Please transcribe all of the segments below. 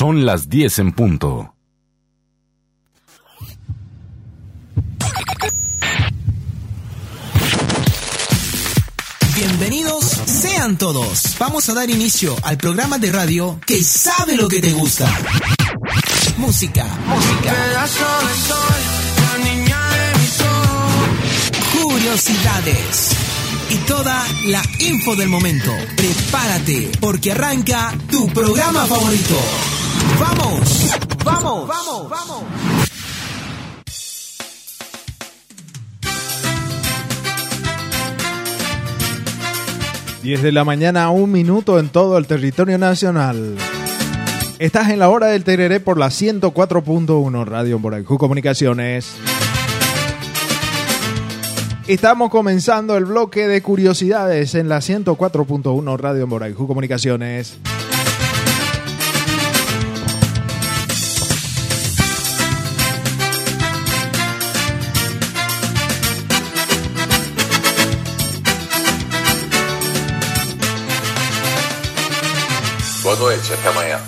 Son las 10 en punto. Bienvenidos sean todos. Vamos a dar inicio al programa de radio que sabe lo que te gusta. Música, música. Curiosidades y toda la info del momento. Prepárate porque arranca tu programa favorito. Vamos, vamos, vamos, vamos. 10 de la mañana, un minuto en todo el territorio nacional. Estás en la hora del Tereré por la 104.1 Radio Moraiju Comunicaciones. Estamos comenzando el bloque de curiosidades en la 104.1 Radio Moraiju Comunicaciones. Noite, até amanhã.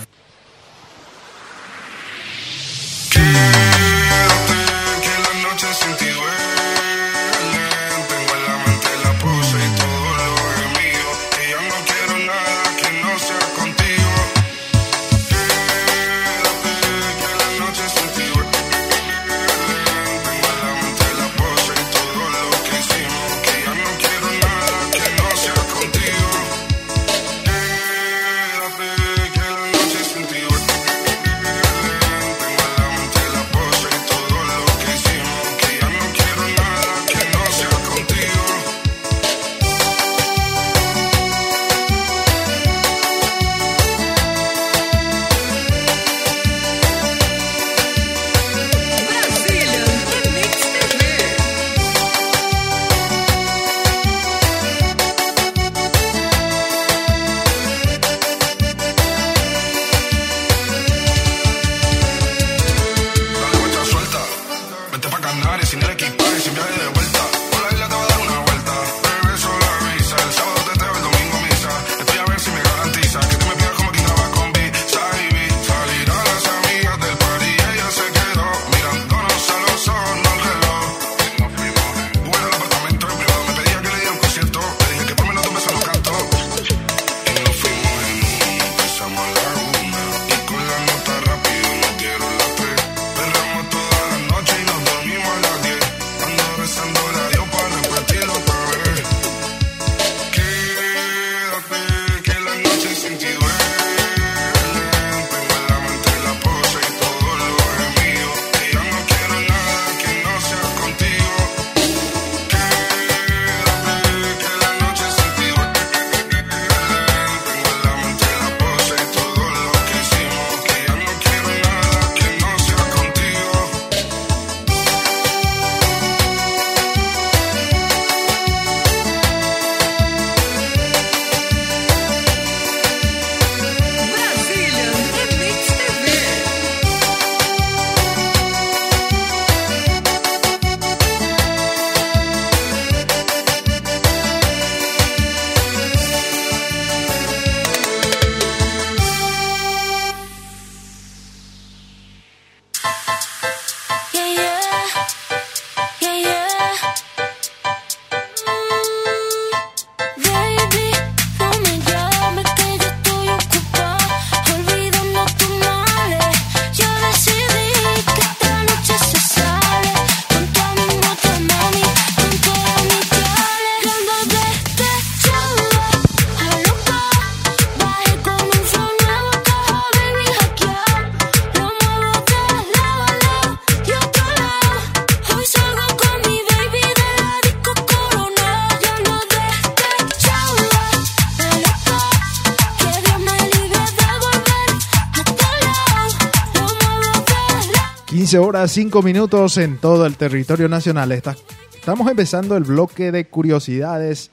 Horas 5 minutos en todo el territorio nacional. estamos empezando el bloque de curiosidades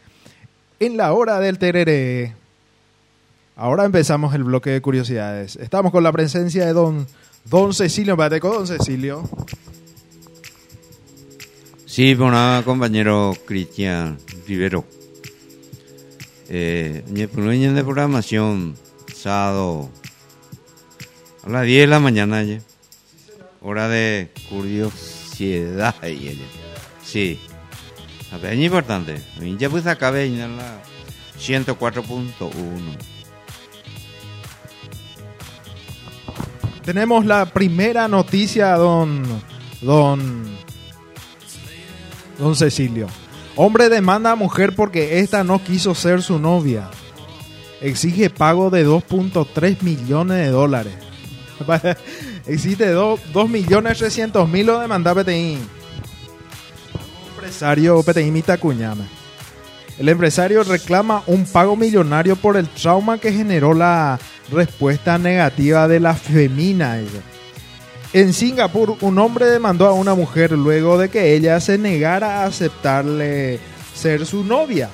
en la hora del tereré. Ahora empezamos el bloque de curiosidades. Estamos con la presencia de don, don Cecilio Bateco. Don Cecilio. Sí, bueno, compañero Cristian Rivero. Eh, de programación, sábado A las 10 de la mañana ya. Hora de curiosidad y ella. Sí. A ver, es importante. Ya pues acabé en la 104.1. Tenemos la primera noticia, don. Don. Don Cecilio. Hombre demanda a mujer porque esta no quiso ser su novia. Exige pago de 2.3 millones de dólares. Existe 2 millones 300 mil lo demanda PTI. Empresario PTI Mitacuñama. El empresario reclama un pago millonario por el trauma que generó la respuesta negativa de la femina. En Singapur, un hombre demandó a una mujer luego de que ella se negara a aceptarle ser su novia.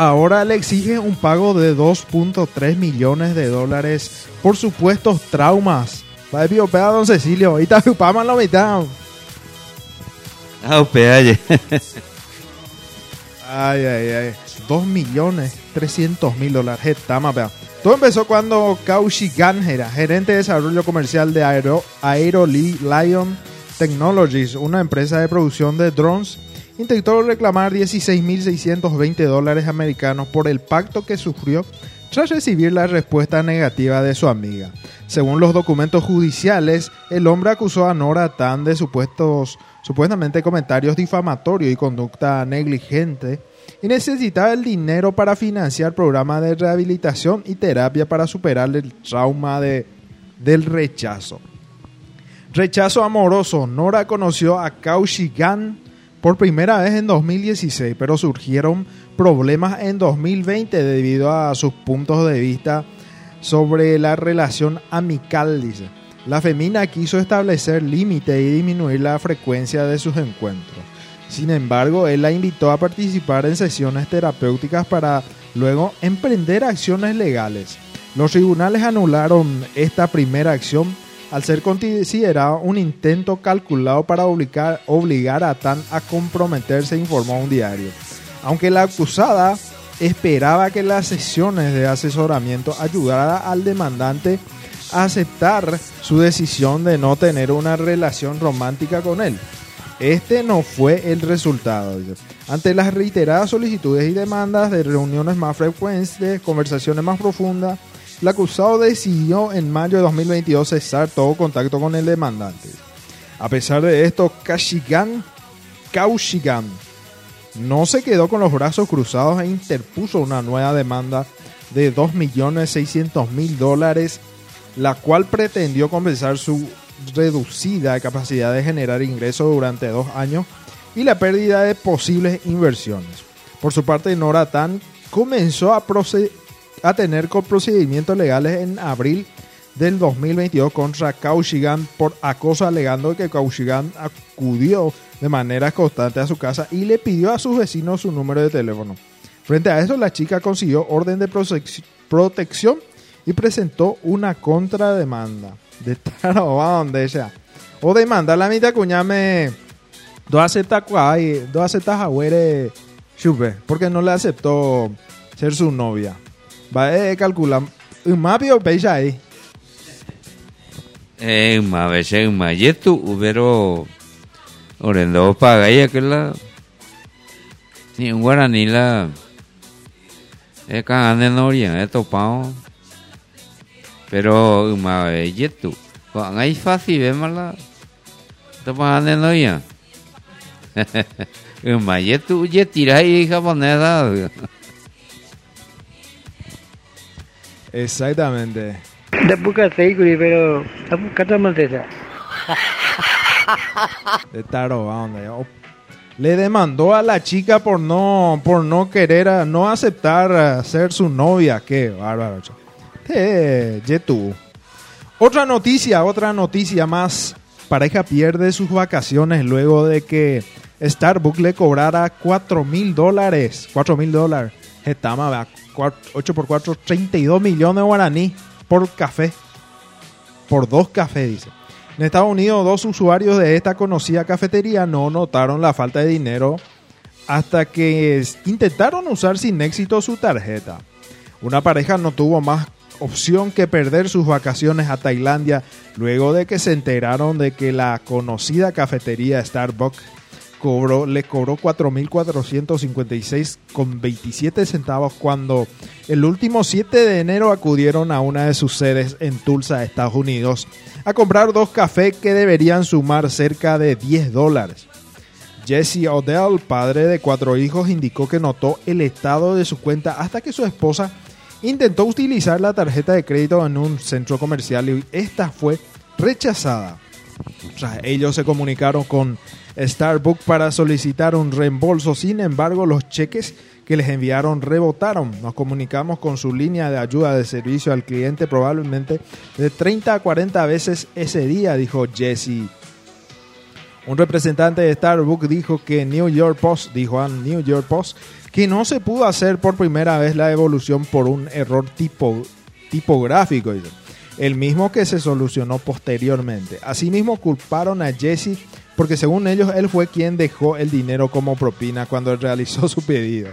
Ahora le exige un pago de 2.3 millones de dólares por supuestos traumas. Va a a don Cecilio. Ahorita está la mitad. Ah, peaje. Ay, ay, ay. 2 millones 300 mil dólares. Todo empezó cuando Kaushi Ganjera, gerente de desarrollo comercial de Aero, Aero Lion Technologies, una empresa de producción de drones, intentó reclamar 16.620 dólares americanos por el pacto que sufrió tras recibir la respuesta negativa de su amiga. Según los documentos judiciales, el hombre acusó a Nora Tan de supuestos supuestamente comentarios difamatorios y conducta negligente, y necesitaba el dinero para financiar programas de rehabilitación y terapia para superar el trauma de, del rechazo. Rechazo amoroso. Nora conoció a Gan por primera vez en 2016, pero surgieron problemas en 2020 debido a sus puntos de vista sobre la relación amical. La femina quiso establecer límites y disminuir la frecuencia de sus encuentros. Sin embargo, él la invitó a participar en sesiones terapéuticas para luego emprender acciones legales. Los tribunales anularon esta primera acción al ser considerado un intento calculado para obligar, a Tan a comprometerse, informó un diario. Aunque la acusada esperaba que las sesiones de asesoramiento ayudaran al demandante aceptar su decisión de no tener una relación romántica con él. Este no fue el resultado. Ante las reiteradas solicitudes y demandas de reuniones más frecuentes, conversaciones más profundas, el acusado decidió en mayo de 2022 cesar todo contacto con el demandante. A pesar de esto, Kashigan Kaushigan no se quedó con los brazos cruzados e interpuso una nueva demanda de 2.600.000 dólares la cual pretendió compensar su reducida capacidad de generar ingresos durante dos años y la pérdida de posibles inversiones. Por su parte, Nora Tan comenzó a, a tener procedimientos legales en abril del 2022 contra Kaushigan por acoso alegando que Kaushigan acudió de manera constante a su casa y le pidió a sus vecinos su número de teléfono. Frente a eso, la chica consiguió orden de protección y presentó una contrademanda de donde sea. O demanda la mitad cuñame dos acepta cuay, dos acepta jagüere chupe, porque no le aceptó ser su novia. Va a calcular un mapio peisa ahí. Eh, ma veces ma yetu pero orendo paga ya que la ni un guaraní la es que de noria esto pao pero uma yetu kok ngai fácil ve mala to pa ane no ya uma yetu ye tirai japonesa Exactamente. Tampoco Seikuri, pero tampoco Maltesa. De taro, onda. Oh. Le demandó a la chica por no, por no querer, a, no aceptar ser su novia. Qué bárbaro. Te. Otra noticia, otra noticia más. Pareja pierde sus vacaciones luego de que Starbucks le cobrara 4 mil dólares. 4 mil dólares. Estaba 8x4, 32 millones de guaraní por café. Por dos cafés, dice. En Estados Unidos, dos usuarios de esta conocida cafetería no notaron la falta de dinero hasta que intentaron usar sin éxito su tarjeta. Una pareja no tuvo más opción que perder sus vacaciones a Tailandia luego de que se enteraron de que la conocida cafetería Starbucks cobró, le cobró 4.456,27 centavos cuando el último 7 de enero acudieron a una de sus sedes en Tulsa, Estados Unidos, a comprar dos cafés que deberían sumar cerca de 10 dólares. Jesse Odell, padre de cuatro hijos, indicó que notó el estado de su cuenta hasta que su esposa intentó utilizar la tarjeta de crédito en un centro comercial y esta fue rechazada. Ellos se comunicaron con Starbucks para solicitar un reembolso, sin embargo los cheques que les enviaron rebotaron. Nos comunicamos con su línea de ayuda de servicio al cliente probablemente de 30 a 40 veces ese día, dijo Jesse. Un representante de Starbucks dijo que New York Post, dijo a New York Post, que no se pudo hacer por primera vez la evolución por un error tipo, tipográfico. El mismo que se solucionó posteriormente. Asimismo culparon a Jesse porque según ellos él fue quien dejó el dinero como propina cuando realizó su pedido.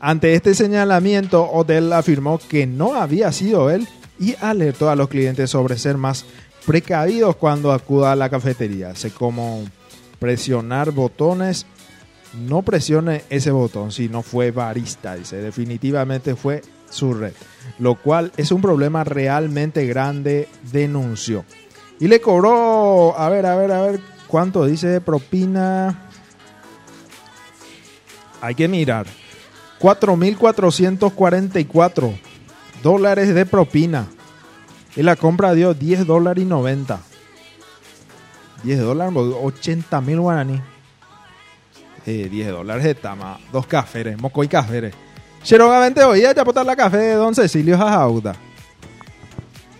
Ante este señalamiento, Odell afirmó que no había sido él y alertó a los clientes sobre ser más precavidos cuando acuda a la cafetería. Sé como presionar botones. No presione ese botón si no fue barista, dice. Definitivamente fue su red. Lo cual es un problema realmente grande, denunció. Y le cobró, a ver, a ver, a ver, ¿cuánto dice de propina? Hay que mirar. 4.444 dólares de propina. Y la compra dio 10 dólares y 90. 10 dólares, 80 mil guaraní. Eh, 10 dólares de tama. Dos cafés, moco y cafés. Cherogamente hoy ya botar la café de Don Cecilio Jajauda.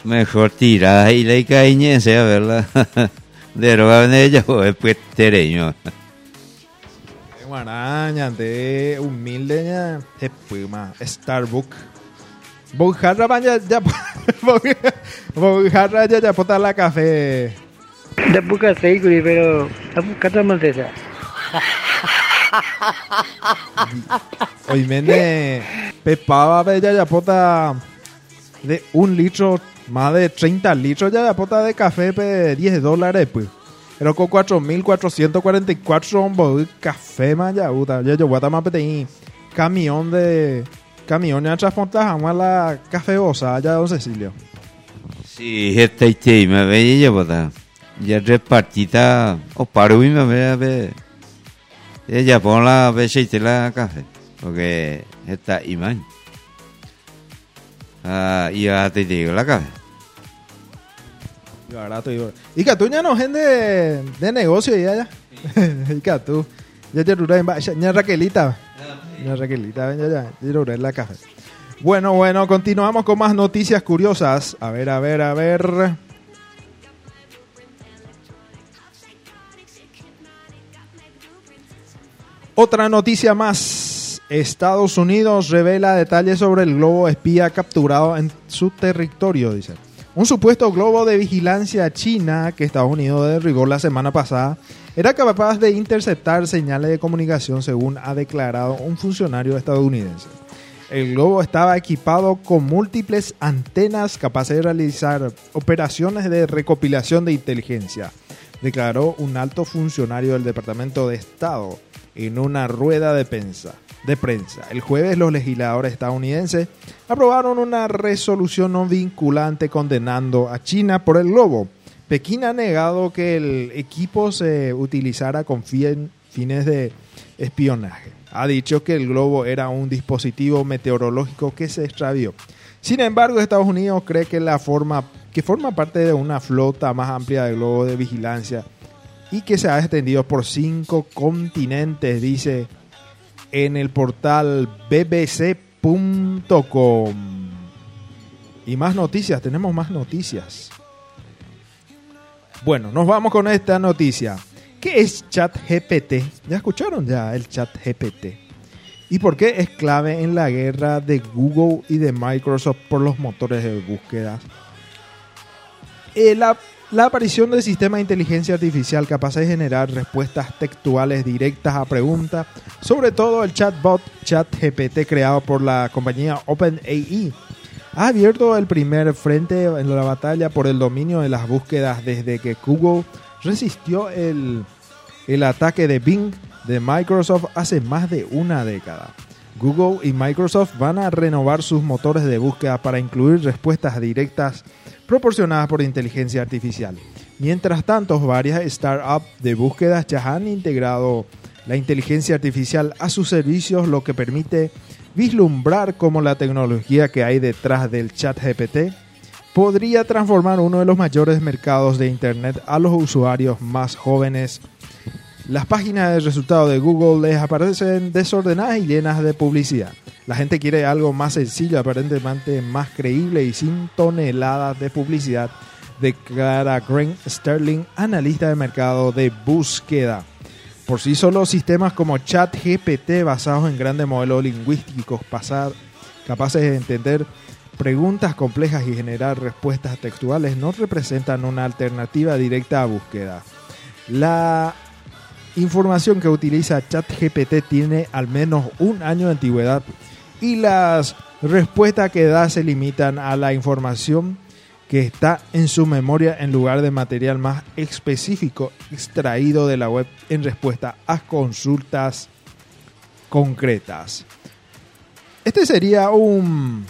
Mejor tirada y la cañense, a verla. De roga de ella, pues tereño. Guaraña, de humilde ya. Espuma, Starbucks. Bonjarra vaya ya. Bonjarra ya ya botar la café. Da buka sei guri pero apu kata maltesa. Hoy viene Pepaba Bella Yapota de un litro, más de 30 litros ya Yapota de café de 10 dólares, pues. Pero con 4.444 son boy café más ya, puta. Ya yo voy a tomar peteín. Camión de. Camión ya transporta jamás la cafeosa allá de Don Cecilio. Sí, esta y me ve ella, bota. Ya repartita, o paro y me ve a ver. Ella pon la y la café. Porque esta imán. Ah, y ya te digo la café. Y que tú ya no gente de, de negocio y allá. Y que tú. Ya te rura en ya Raquelita. Ya Raquelita, ven ya ya. Ya rura en la café. Bueno, bueno, continuamos con más noticias curiosas. A ver, a ver, a ver. Otra noticia más. Estados Unidos revela detalles sobre el globo espía capturado en su territorio, dice. Un supuesto globo de vigilancia china que Estados Unidos derribó la semana pasada era capaz de interceptar señales de comunicación según ha declarado un funcionario estadounidense. El globo estaba equipado con múltiples antenas capaces de realizar operaciones de recopilación de inteligencia, declaró un alto funcionario del Departamento de Estado en una rueda de prensa. De prensa. El jueves los legisladores estadounidenses aprobaron una resolución no vinculante condenando a China por el globo. Pekín ha negado que el equipo se utilizara con fin- fines de espionaje. Ha dicho que el globo era un dispositivo meteorológico que se extravió. Sin embargo, Estados Unidos cree que la forma que forma parte de una flota más amplia de globos de vigilancia y que se ha extendido por cinco continentes, dice en el portal bbc.com. Y más noticias, tenemos más noticias. Bueno, nos vamos con esta noticia. ¿Qué es ChatGPT? ¿Ya escucharon ya el ChatGPT? ¿Y por qué es clave en la guerra de Google y de Microsoft por los motores de búsqueda? Eh, la aparición del sistema de inteligencia artificial capaz de generar respuestas textuales directas a preguntas, sobre todo el chatbot ChatGPT creado por la compañía OpenAI, ha abierto el primer frente en la batalla por el dominio de las búsquedas desde que Google resistió el, el ataque de Bing de Microsoft hace más de una década. Google y Microsoft van a renovar sus motores de búsqueda para incluir respuestas directas proporcionadas por inteligencia artificial. Mientras tanto, varias startups de búsquedas ya han integrado la inteligencia artificial a sus servicios, lo que permite vislumbrar cómo la tecnología que hay detrás del chat GPT podría transformar uno de los mayores mercados de Internet a los usuarios más jóvenes. Las páginas de resultados de Google les aparecen desordenadas y llenas de publicidad. La gente quiere algo más sencillo, aparentemente más creíble y sin toneladas de publicidad, declara Grant Sterling, analista de mercado de búsqueda. Por sí solo sistemas como ChatGPT basados en grandes modelos lingüísticos pasar, capaces de entender preguntas complejas y generar respuestas textuales no representan una alternativa directa a búsqueda. La información que utiliza ChatGPT tiene al menos un año de antigüedad y las respuestas que da se limitan a la información que está en su memoria en lugar de material más específico extraído de la web en respuesta a consultas concretas. Este sería un,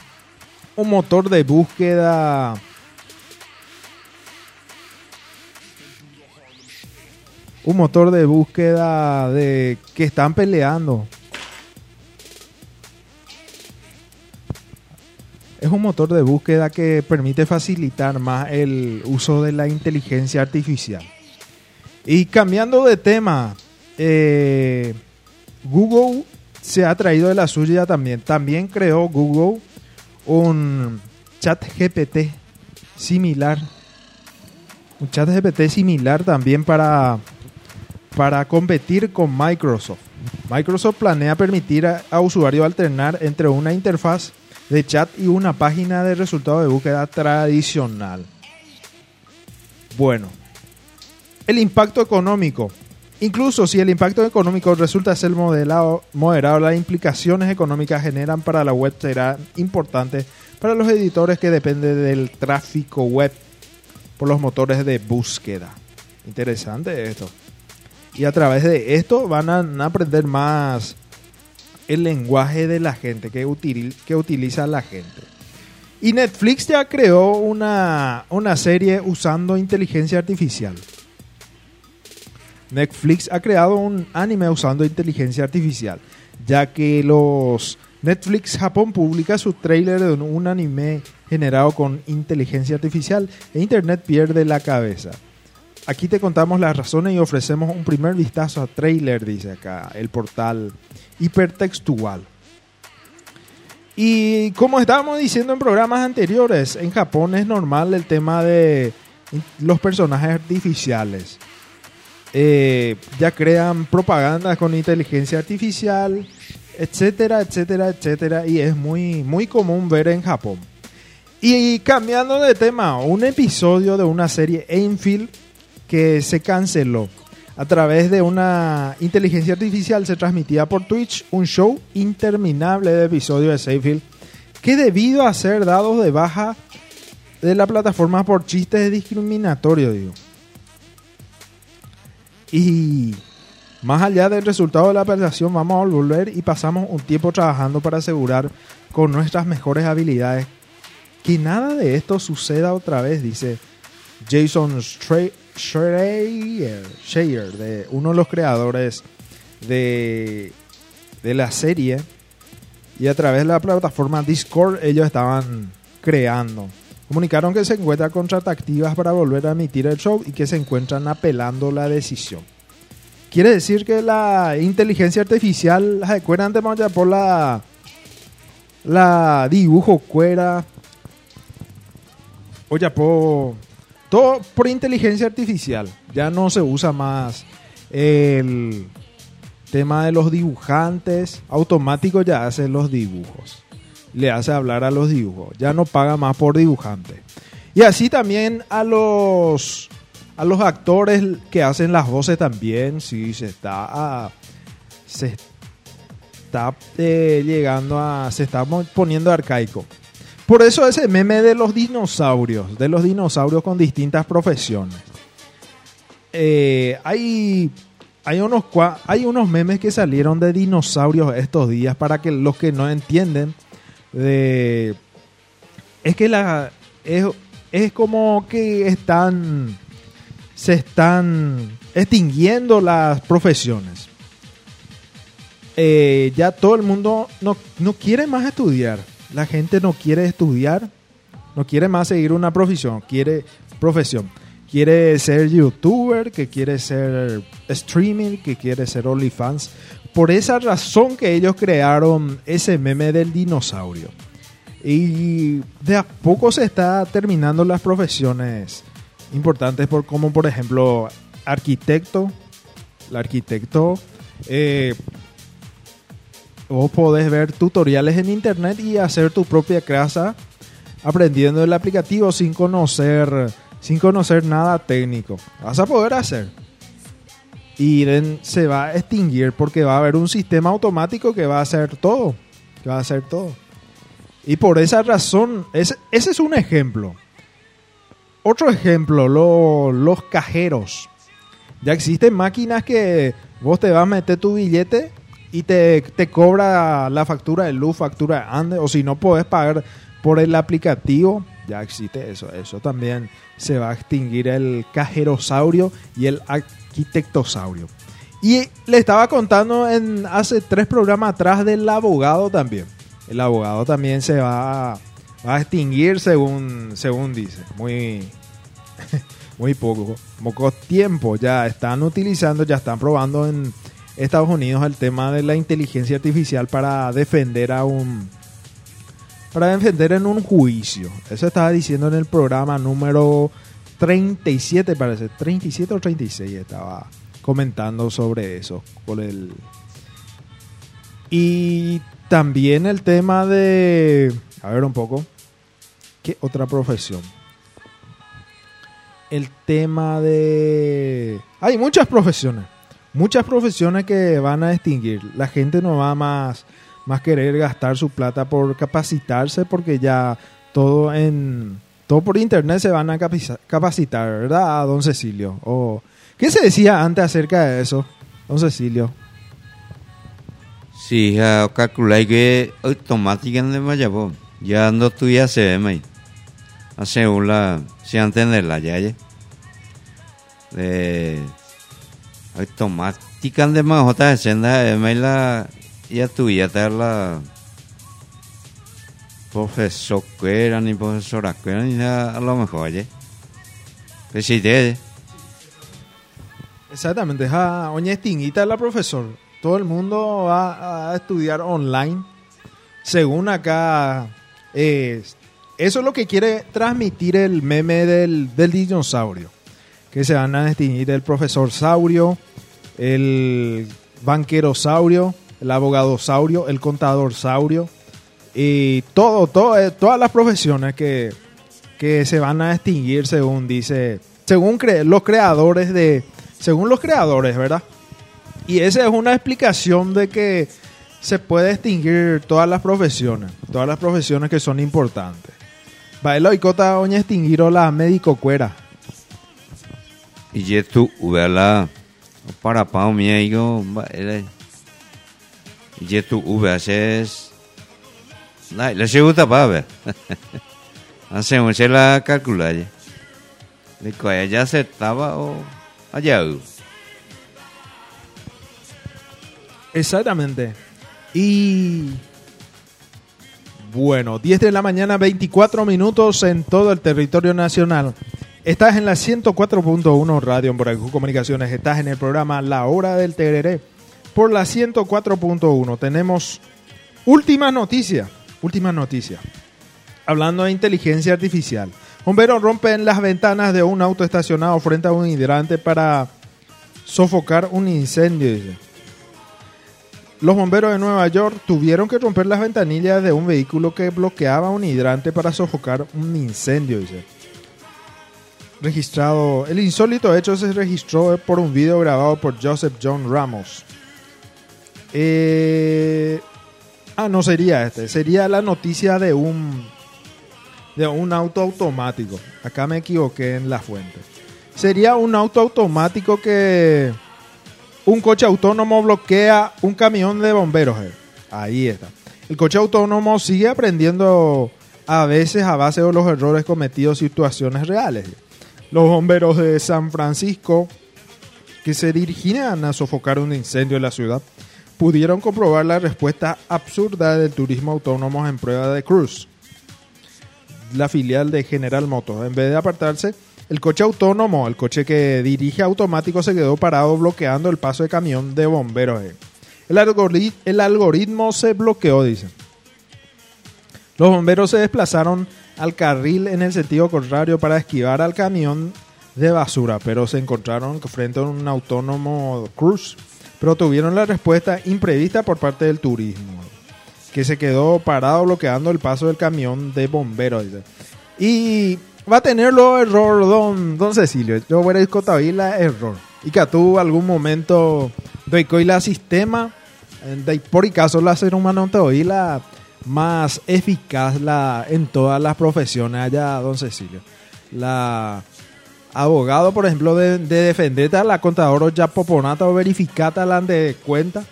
un motor de búsqueda un motor de búsqueda de que están peleando. Es un motor de búsqueda que permite facilitar más el uso de la inteligencia artificial. Y cambiando de tema, eh, Google se ha traído de la suya también. También creó Google un chat GPT similar. Un chat GPT similar también para para competir con Microsoft. Microsoft planea permitir a, usuarios alternar entre una interfaz de chat y una página de resultados de búsqueda tradicional. Bueno, el impacto económico. Incluso si el impacto económico resulta ser modelado, moderado, las implicaciones económicas generan para la web serán importantes para los editores que dependen del tráfico web por los motores de búsqueda. Interesante esto. Y a través de esto van a aprender más el lenguaje de la gente que, util, que utiliza la gente. Y Netflix ya creó una, una serie usando inteligencia artificial. Netflix ha creado un anime usando inteligencia artificial, ya que los Netflix Japón publica su trailer de un anime generado con inteligencia artificial e Internet pierde la cabeza. Aquí te contamos las razones y ofrecemos un primer vistazo a trailer, dice acá el portal hipertextual. Y como estábamos diciendo en programas anteriores, en Japón es normal el tema de los personajes artificiales. Eh, ya crean propagandas con inteligencia artificial, etcétera, etcétera, etcétera. Y es muy, muy común ver en Japón. Y cambiando de tema, un episodio de una serie Enfield que se canceló. A través de una inteligencia artificial se transmitía por Twitch un show interminable de episodios de Seinfeld que debido a ser dados de baja de la plataforma por chistes discriminatorios, digo. Y más allá del resultado de la operación, vamos a volver y pasamos un tiempo trabajando para asegurar con nuestras mejores habilidades que nada de esto suceda otra vez, dice Jason Schreier, Schreier de uno de los creadores de, de la serie. Y a través de la plataforma Discord ellos estaban creando. Comunicaron que se encuentran contratativas para volver a emitir el show y que se encuentran apelando la decisión. Quiere decir que la inteligencia artificial, ¿se acuerdan de por la, la dibujo cuera? O ya por todo por inteligencia artificial. Ya no se usa más el tema de los dibujantes. Automático ya hace los dibujos. Le hace hablar a los dibujos. Ya no paga más por dibujante. Y así también a los a los actores que hacen las voces también. Sí, se está se está eh, llegando a se está poniendo arcaico. Por eso ese meme de los dinosaurios, de los dinosaurios con distintas profesiones. Eh, hay, hay, unos, hay unos memes que salieron de dinosaurios estos días para que los que no entienden de... Es que la... Es, es como que están... Se están extinguiendo las profesiones. Eh, ya todo el mundo no, no quiere más estudiar. La gente no quiere estudiar, no quiere más seguir una profesión, quiere profesión. Quiere ser youtuber, que quiere ser streaming, que quiere ser OnlyFans. Por esa razón que ellos crearon ese meme del dinosaurio. Y de a poco se está terminando las profesiones importantes, por, como por ejemplo arquitecto. El arquitecto eh, vos podés ver tutoriales en internet y hacer tu propia casa aprendiendo el aplicativo sin conocer sin conocer nada técnico. Vas a poder hacer. Y se va a extinguir porque va a haber un sistema automático que va a hacer todo. Va a hacer todo. Y por esa razón, ese, ese es un ejemplo. Otro ejemplo, lo- los cajeros. Ya existen máquinas que vos te vas a meter tu billete y te, te cobra la factura de luz, factura de ande, o si no podés pagar por el aplicativo, ya existe eso. Eso también se va a extinguir el cajerosaurio y el arquitectosaurio. Y le estaba contando en hace tres programas atrás del abogado también. El abogado también se va a, va a extinguir según, según dice. Muy, muy poco, poco tiempo ya están utilizando, ya están probando en Estados Unidos el tema de la inteligencia artificial para defender a un para defender en un juicio. Eso estaba diciendo en el programa número 37, parece, 37 o 36 estaba comentando sobre eso con el y también el tema de a ver un poco qué otra profesión el tema de... Hay muchas profesiones, muchas profesiones que van a extinguir. La gente no va más, más querer gastar su plata por capacitarse porque ya todo en... Todo por internet se van a capacitar, ¿verdad, don Cecilio? O, ¿Qué se decía antes acerca de eso, don Cecilio? Sí, ya calculé que automáticamente po. ya no ve, mai. Hace una, si antes de la yaye. De automáticamente más otra escena, de la, ya tuya la profesor que era, ni profesora que era, ni a lo mejor, oye. Que si te, Exactamente, ja, oña extinguita la profesor. Todo el mundo va a estudiar online. Según acá, eh, eso es lo que quiere transmitir el meme del, del dinosaurio. Que se van a extinguir el profesor saurio, el banquero saurio, el abogado saurio, el contador saurio. Y todo, todo, eh, todas las profesiones que, que se van a extinguir según dice, según cre- los creadores de, según los creadores, ¿verdad? Y esa es una explicación de que se puede extinguir todas las profesiones, todas las profesiones que son importantes. Bailo y cota oña extinguir la médico cuera. Y ya tú, la para pao mía, digo, va, era. Y ya tú, uve, haces. La, la se gusta para ver. Hacemos la calcular. ya. De que ya se estaba o allá. Exactamente. Y bueno, 10 de la mañana, 24 minutos en todo el territorio nacional. Estás en la 104.1 Radio en Boracú Comunicaciones. Estás en el programa La Hora del Tereré por la 104.1. Tenemos última noticia. Última noticia. Hablando de inteligencia artificial. Bomberos rompen las ventanas de un auto estacionado frente a un hidrante para sofocar un incendio. Los bomberos de Nueva York tuvieron que romper las ventanillas de un vehículo que bloqueaba un hidrante para sofocar un incendio, dice. Registrado, el insólito hecho se registró por un video grabado por Joseph John Ramos. Eh, ah, no sería este, sería la noticia de un de un auto automático. Acá me equivoqué en la fuente. Sería un auto automático que un coche autónomo bloquea un camión de bomberos. eh. Ahí está. El coche autónomo sigue aprendiendo a veces a base de los errores cometidos en situaciones reales. Los bomberos de San Francisco, que se dirigían a sofocar un incendio en la ciudad, pudieron comprobar la respuesta absurda del turismo autónomo en prueba de Cruz, la filial de General Motors. En vez de apartarse, el coche autónomo, el coche que dirige automático, se quedó parado bloqueando el paso de camión de bomberos. El, el algoritmo se bloqueó, dice. Los bomberos se desplazaron al carril en el sentido contrario para esquivar al camión de basura, pero se encontraron frente a un autónomo Cruz, pero tuvieron la respuesta imprevista por parte del turismo, que se quedó parado bloqueando el paso del camión de bomberos. Y va a tenerlo error, don, don Cecilio. Yo voy a ir la error. Y que tuvo algún momento de la sistema, eh, de por y caso la ser humano te oí la más eficaz la, en todas las profesiones allá, don Cecilio. La abogado, por ejemplo, de, de a la contadora ya poponata o verificata la de cuenta.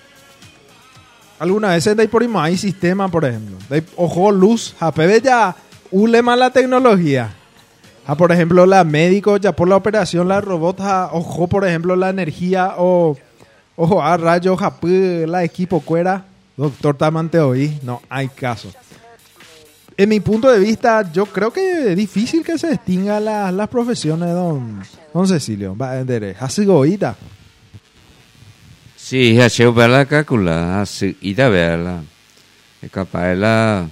Alguna vez ahí por hay sistema, por ejemplo. De ojo, luz, japebe ya ulema la tecnología. Ah, por ejemplo, la médico ya por la operación, la robot, ja, ojo, por ejemplo, la energía o ojo, a rayo, japé, la equipo cuera. Doctor Tamante hoy, no hay caso. En mi punto de vista, yo creo que es difícil que se distinga la- las profesiones, don, don Cecilio. Va a vender, así goita. Sí, ya se ve la calcula, así, y da verla. Es capaz la,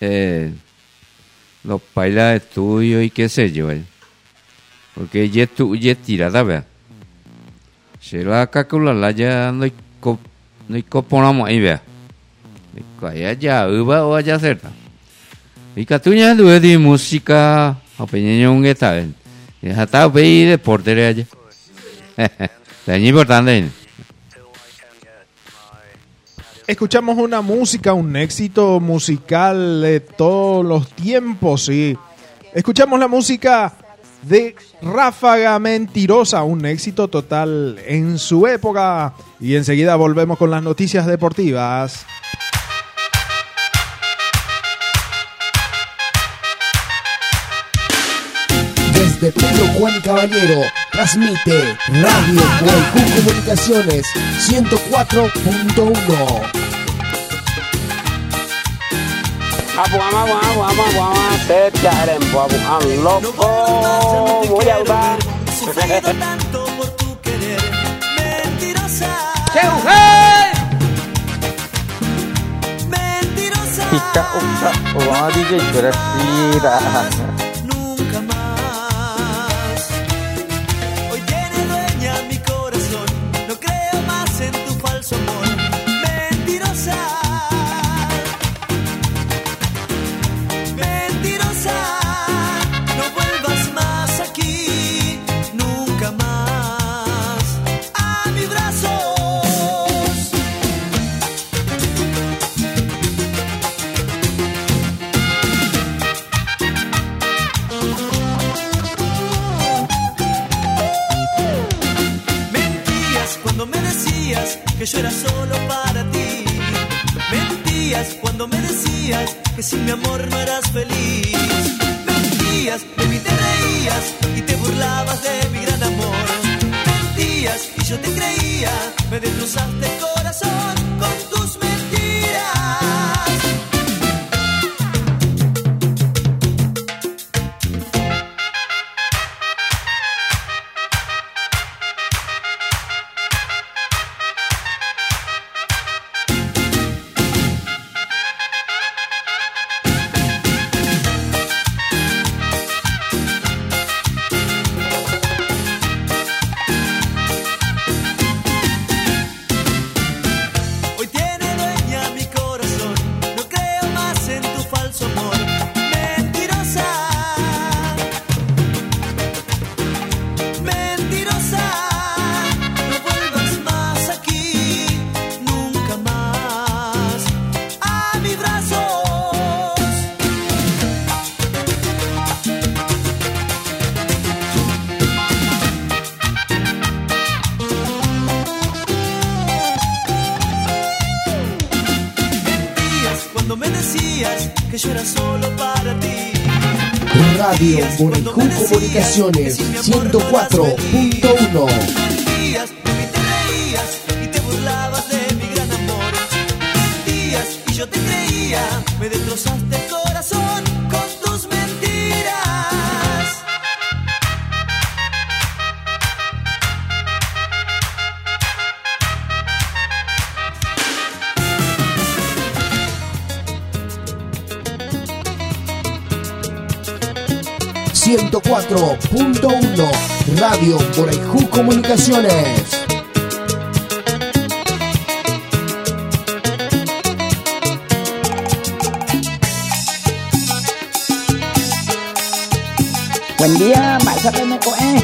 eh, los bailes de estudio y qué sé yo, eh. Porque ya tu, ya tira, da ver. Se la calcula la ya no hay no hay ahí vea. Allá ya, uva o allá cerca. Y catuña música, opinión un está bien. Y hasta ve deporte de allá. Es importante. Escuchamos una música, un éxito musical de todos los tiempos, sí. Escuchamos la música de Ráfaga Mentirosa, un éxito total en su época. Y enseguida volvemos con las noticias deportivas. Desde Pedro Juan Caballero, transmite Radio Guaycú Comunicaciones 104.1. Abu ama abu ama abu ama abu ama set karen bu abu am loco voy a Sufrido tanto por tu querer, mentirosa. Mentirosa. Pica usa uang DJ bersira yo era solo para ti. Mentías cuando me decías que sin mi amor no eras feliz. Mentías, de mí te reías y te burlabas de mi gran amor. Mentías y yo te creía, me destrozaste el corazón Radio Moricu Comunicaciones 104.1. 104.1 Radio Boraiju Comunicaciones. Buen día, Marcia Pemeco, eh.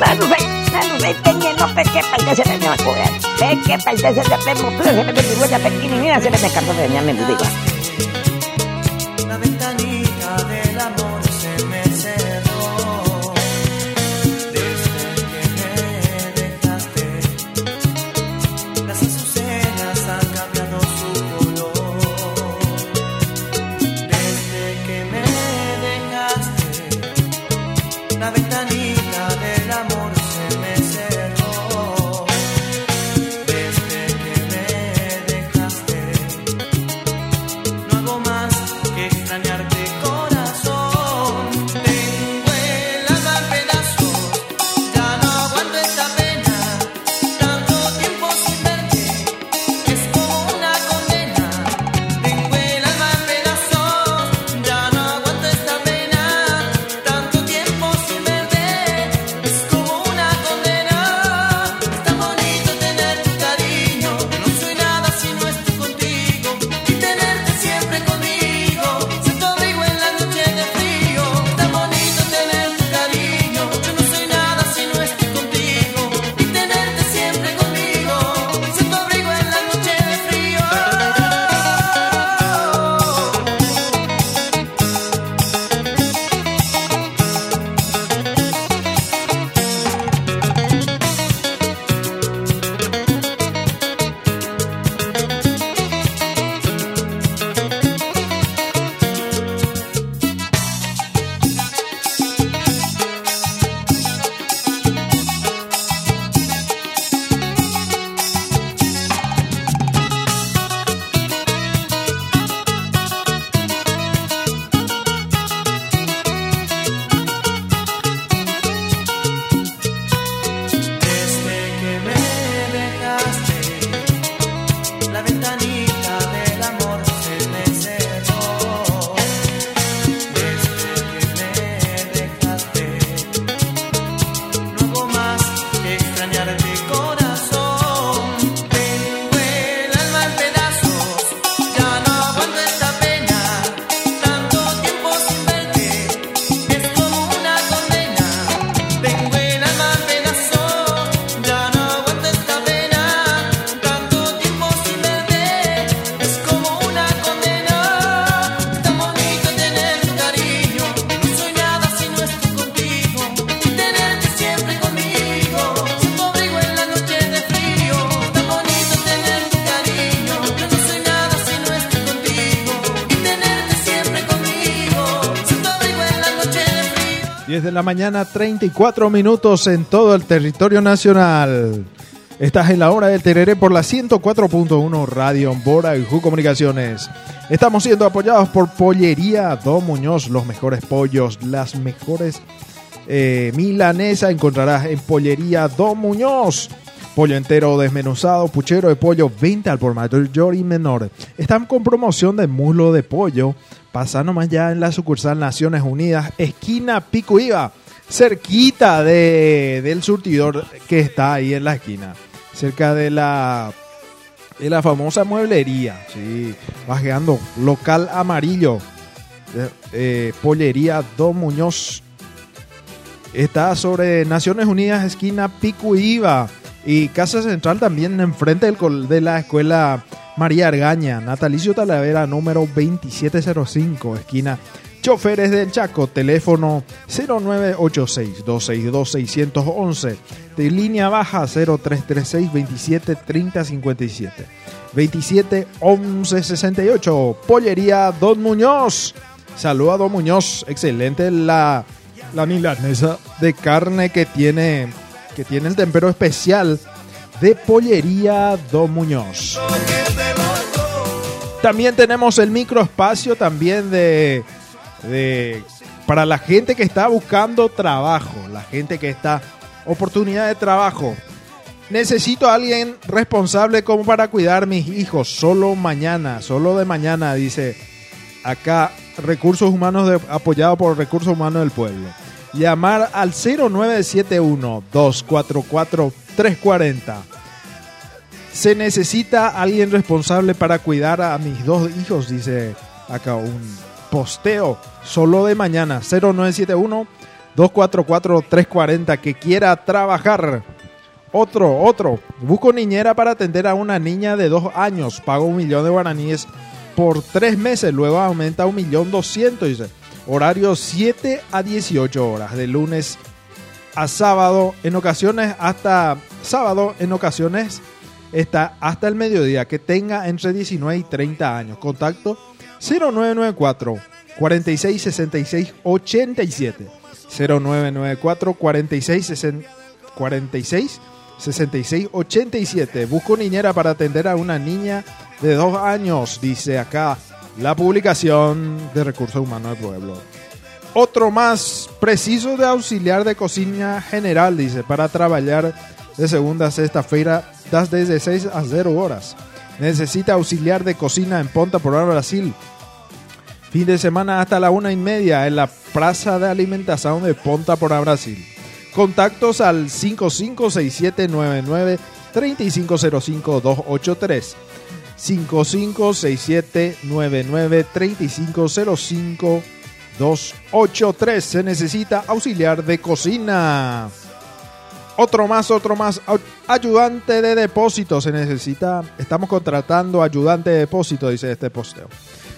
Dale, dale, dale, dale, dale, dale, dale, es que pertenece a Pemo Plus, se me continúa la pequeña, se me descartó de mi digo. la mañana, 34 minutos en todo el territorio nacional. Estás en la hora del Tereré por la 104.1 Radio Bora y Ju Comunicaciones. Estamos siendo apoyados por Pollería Don Muñoz, los mejores pollos, las mejores eh, milanesas encontrarás en Pollería Don Muñoz. Pollo entero desmenuzado, puchero de pollo, venta al por mayor y menor. Están con promoción de muslo de pollo. Pasa nomás ya en la sucursal Naciones Unidas, esquina Pico Iba, cerquita de, del surtidor que está ahí en la esquina, cerca de la de la famosa mueblería. Sí, bajeando. Local amarillo. Eh, Pollería Don Muñoz. Está sobre Naciones Unidas, esquina Pico Iba. Y Casa Central también enfrente del, de la escuela María Argaña, Natalicio Talavera, número 2705, esquina. Choferes del Chaco, teléfono 0986-262-611, de línea baja 0336-273057, 271168, Pollería Don Muñoz. Saluda a Don Muñoz, excelente la, la milanesa de carne que tiene que tiene el tempero especial de Pollería Don Muñoz. También tenemos el microespacio también de, para la gente que está buscando trabajo, la gente que está oportunidad de trabajo. Necesito a alguien responsable como para cuidar mis hijos. Solo mañana, solo de mañana, dice acá Recursos Humanos apoyado por Recursos Humanos del Pueblo. Llamar al 0971-244-340. Se necesita alguien responsable para cuidar a mis dos hijos, dice acá un posteo. Solo de mañana, 0971-244-340, que quiera trabajar. Otro, otro. Busco niñera para atender a una niña de dos años. Pago un millón de guaraníes por tres meses. Luego aumenta a un millón doscientos. Dice. Horario 7 a 18 horas. De lunes a sábado. En ocasiones hasta sábado. En ocasiones está hasta el mediodía. Que tenga entre 19 y 30 años. Contacto 0994 46 66 87. 0994 46 60 46 66 87. Busco niñera para atender a una niña de dos años, dice acá la publicación de Recursos Humanos del Pueblo. Otro más preciso de auxiliar de cocina general, dice, para trabajar de segunda a sexta feira, das desde 6 a 0 horas. Necesita auxiliar de cocina en Ponta por Brasil. Fin de semana hasta la una y media en la Plaza de Alimentación de Ponta por Brasil. Contactos al 556799 3505 283. 556799 3505 283. Se necesita auxiliar de cocina. Otro más, otro más. Ayudante de depósito se necesita. Estamos contratando ayudante de depósito, dice este posteo.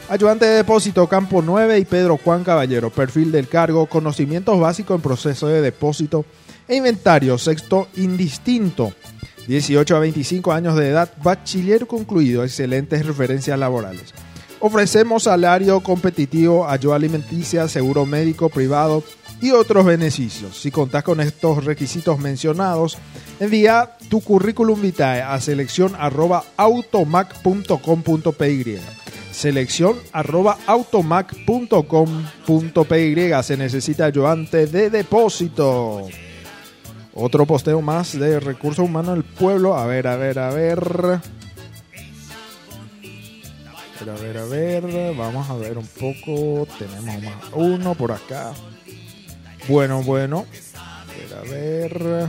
Ayudante de depósito, Campo 9 y Pedro Juan Caballero. Perfil del cargo, conocimientos básicos en proceso de depósito e inventario. Sexto indistinto. 18 a 25 años de edad, bachiller concluido, excelentes referencias laborales. Ofrecemos salario competitivo, ayuda alimenticia, seguro médico privado y otros beneficios. Si contás con estos requisitos mencionados, envía tu currículum vitae a selección arroba automac.com.py. Selección arroba. Se necesita ayudante de depósito. Otro posteo más de recursos humanos del pueblo. A ver, a ver, a ver. A ver, a ver, a ver. Vamos a ver un poco. Tenemos más uno por acá. Bueno, bueno. A ver, a ver.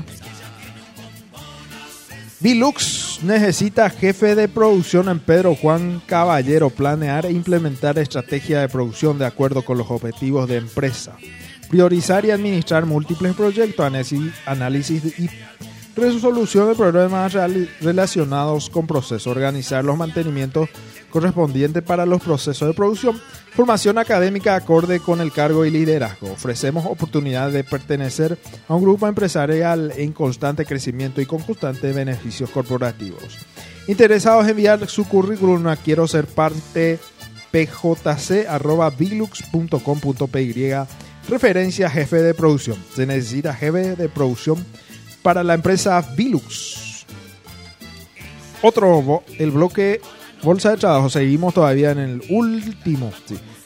Vilux necesita jefe de producción en Pedro Juan Caballero. Planear e implementar estrategia de producción de acuerdo con los objetivos de empresa. Priorizar y administrar múltiples proyectos, análisis- y resolución de problemas relacionados con procesos, organizar los mantenimientos correspondientes para los procesos de producción, formación académica acorde con el cargo y liderazgo. Ofrecemos oportunidad de pertenecer a un grupo empresarial en constante crecimiento y con constantes beneficios corporativos. Interesados en enviar su currículum a quiero ser parte pjc.vilux.com.py referencia jefe de producción. Se necesita jefe de producción para la empresa Vilux. Otro, el bloque Bolsa de Trabajo. Seguimos todavía en el último.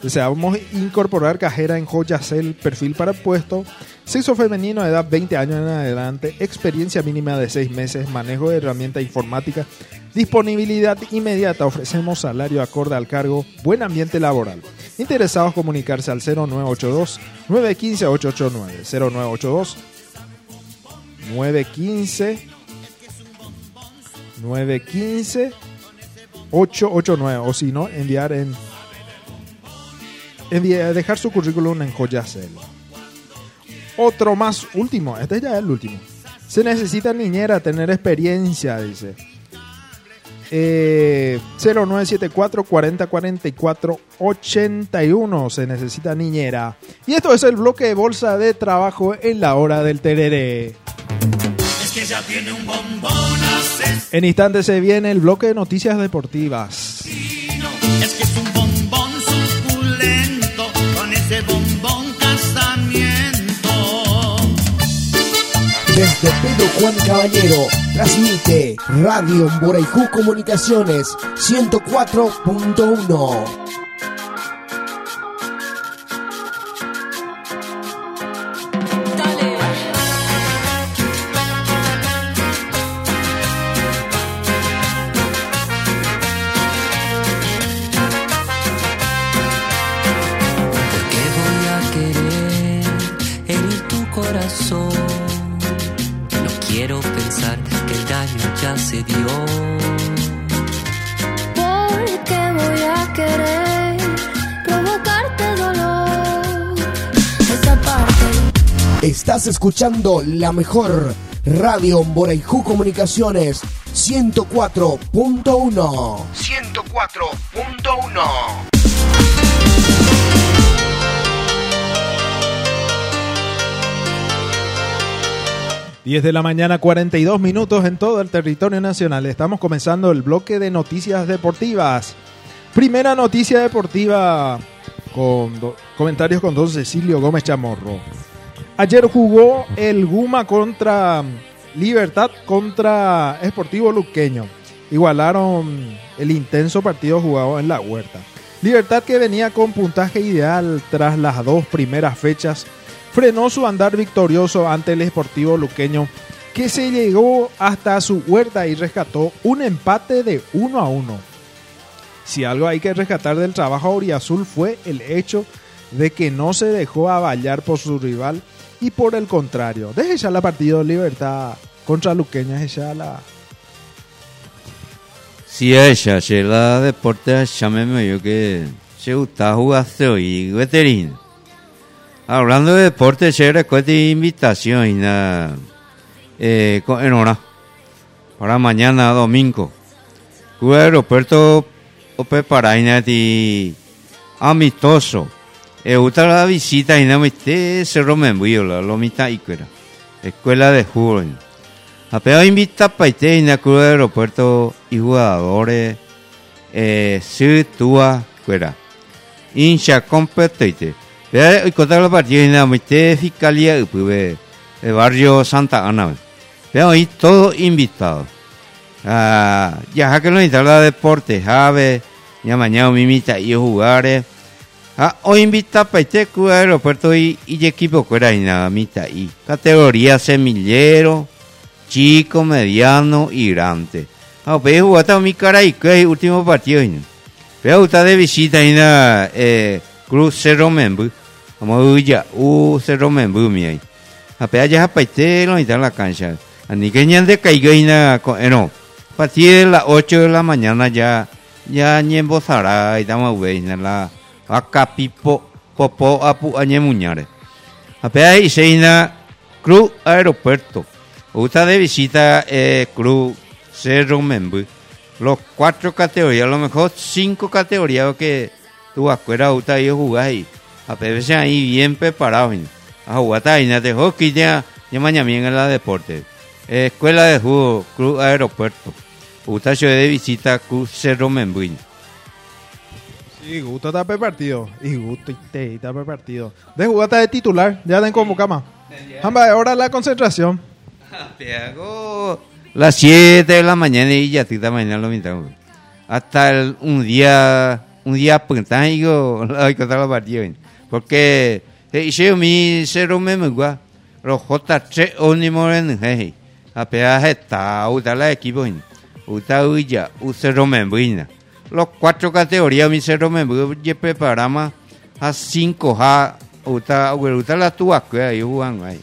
Deseamos incorporar cajera en Joyacel, perfil para puesto, sexo femenino, edad 20 años en adelante, experiencia mínima de 6 meses, manejo de herramienta informática, disponibilidad inmediata, ofrecemos salario acorde al cargo, buen ambiente laboral. Interesados comunicarse al 0982 915 889 0982 915 915 889 o si no enviar en dejar su currículum en Joyacel. Otro más último, este ya es el último. Se necesita niñera, tener experiencia, dice. eh, 0974 40 44 81 se necesita niñera. Y esto es el bloque de bolsa de trabajo en la hora del tereré. Es que ya tiene un bombón. En instantes se viene el bloque de noticias deportivas. Es Desde Pedro Juan Caballero, transmite Radio Mboraicú Comunicaciones 104.1. Estás escuchando la mejor Radio Mboraicú Comunicaciones 104.1. 104.1. Diez de la mañana, 42 minutos en todo el territorio nacional. Estamos comenzando el bloque de noticias deportivas. Primera noticia deportiva con comentarios con don Cecilio Gómez Chamorro. Ayer jugó el Guma contra Libertad contra Esportivo Luqueño. Igualaron el intenso partido jugado en la huerta. Libertad que venía con puntaje ideal tras las dos primeras fechas frenó su andar victorioso ante el Esportivo Luqueño que se llegó hasta su huerta y rescató un empate de 1 a 1. Si algo hay que rescatar del trabajo auriazul fue el hecho de que no se dejó avallar por su rival y por el contrario, deje ya la partido libertad contra Luqueña, deje ya la... Si ella, se la deporte, llámeme yo que se gusta jugar hoy, veterino. Hablando de deporte, se recuerda invitación y eh, en hora, para mañana domingo. Cuba aeropuerto o preparaina de amistoso. E gusta la visita y no me esté cerro membuyo la lo mitad y cuera. Escuela de joven. Apenas invita para este en el aeropuerto y jugadores eh, se túa fuera. Hincha competente. Vea y contar la partida en la mitad fiscalía y pues el barrio Santa Ana. Vea ahí todo invitado. Ah, ya que lo instala deporte, Jave, ya mañana mimita y jugar. Ah, hoy invita para este club de aeropuerto y, y equipo fuera y nada mitad y categoría semillero chico, mediano y grande. Ah, pues jugar mi cara y que último partido. Pero está de visita en la eh, Cruz Cerro Membu. Vamos a ya, uh, Cerro Membu, mi ahí. A pegar ya para este lo en la cancha. A ni que ñan de caiga na, co- eh, no. A partir de las 8 de la mañana ya, ya ni en Bozará y damos güey, en la acá pipo, popo, apu, añe muñare. A pegar y se ina Cruz Aeropuerto. Gusta de visita eh, Cruz Cerro Membu. Los cuatro categorías, a lo mejor cinco categorías que tú afuera gusta ir a jugar ahí. A veces ahí bien preparados. A jugar ahí, te hockey ya, ya mañana bien en la deporte. Escuela de Juego, Cruz Aeropuerto. Yo de visita Cruz Cerro Membu. Sí, gusto está per partido. Y gusto y te está per partido. De jugata de titular, ya den convocama. Jamba, ahora la concentración. Te hago las 7 de la mañana y ya te mañana lo mitad. Hasta el- un día, un día punta y yo la voy a contar la partida. Porque eh, yo mi cero me me gua. Los J3 ónimo en jeje. Apenas está, uta la equipo. Uta uya, u cero Los cuatro categorías mi cero me ya preparamos a cinco ja. Uta, uta la tuya que ahí jugando ahí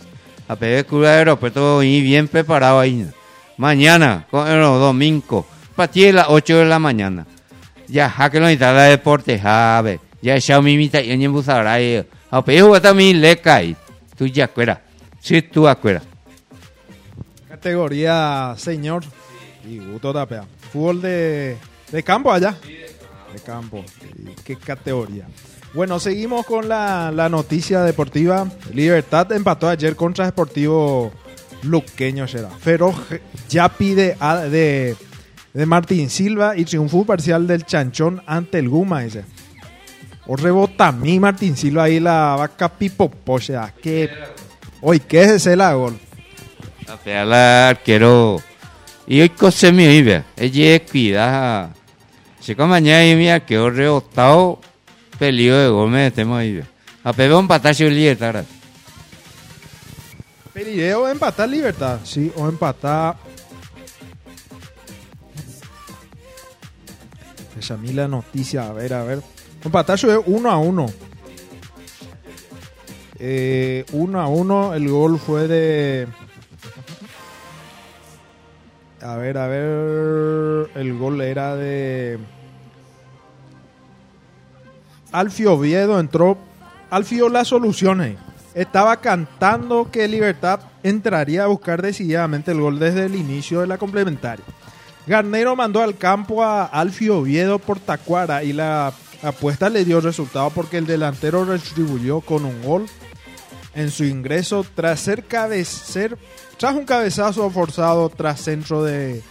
a pedir club de aeropuerto y bien preparado ahí. Mañana, con el domingo, a partir de las 8 de la mañana. Ya, ja que lo instala deporte, jave. Ya, Xiaomi mita y en busará ahí. A pedir jugar también le cae. Tú ya fuera. Sí, tú afuera. Categoría señor. Y gusto tapea. Fútbol de, de campo allá. De campo. ¿Qué categoría? Bueno, seguimos con la, la noticia deportiva. Libertad empató ayer contra Deportivo Luqueño. Será. Feroz ya pide de, de Martín Silva y triunfo parcial del Chanchón ante el Guma. Dice. O rebota a mí Martín Silva ahí la vaca pipopo. O sea, que. Hoy, ¿qué es ese la gol? La arquero. Y hoy cose mi vive. Ella cuida. Si como mañana y mi arquero rebotado. Peligro de gol me metemos ahí. A un patacho y libertad. Perideo empatar Libertad, sí, o empatar. Esa a mí la noticia, a ver, a ver. Empatar es 1 a 1. Eh, 1 a 1, el gol fue de. A ver, a ver. El gol era de. Alfio Oviedo entró. Alfio las soluciones. Estaba cantando que Libertad entraría a buscar decididamente el gol desde el inicio de la complementaria. Garnero mandó al campo a Alfio Oviedo por Tacuara y la apuesta le dio resultado porque el delantero retribuyó con un gol en su ingreso tras ser cabecer, tras un cabezazo forzado tras centro de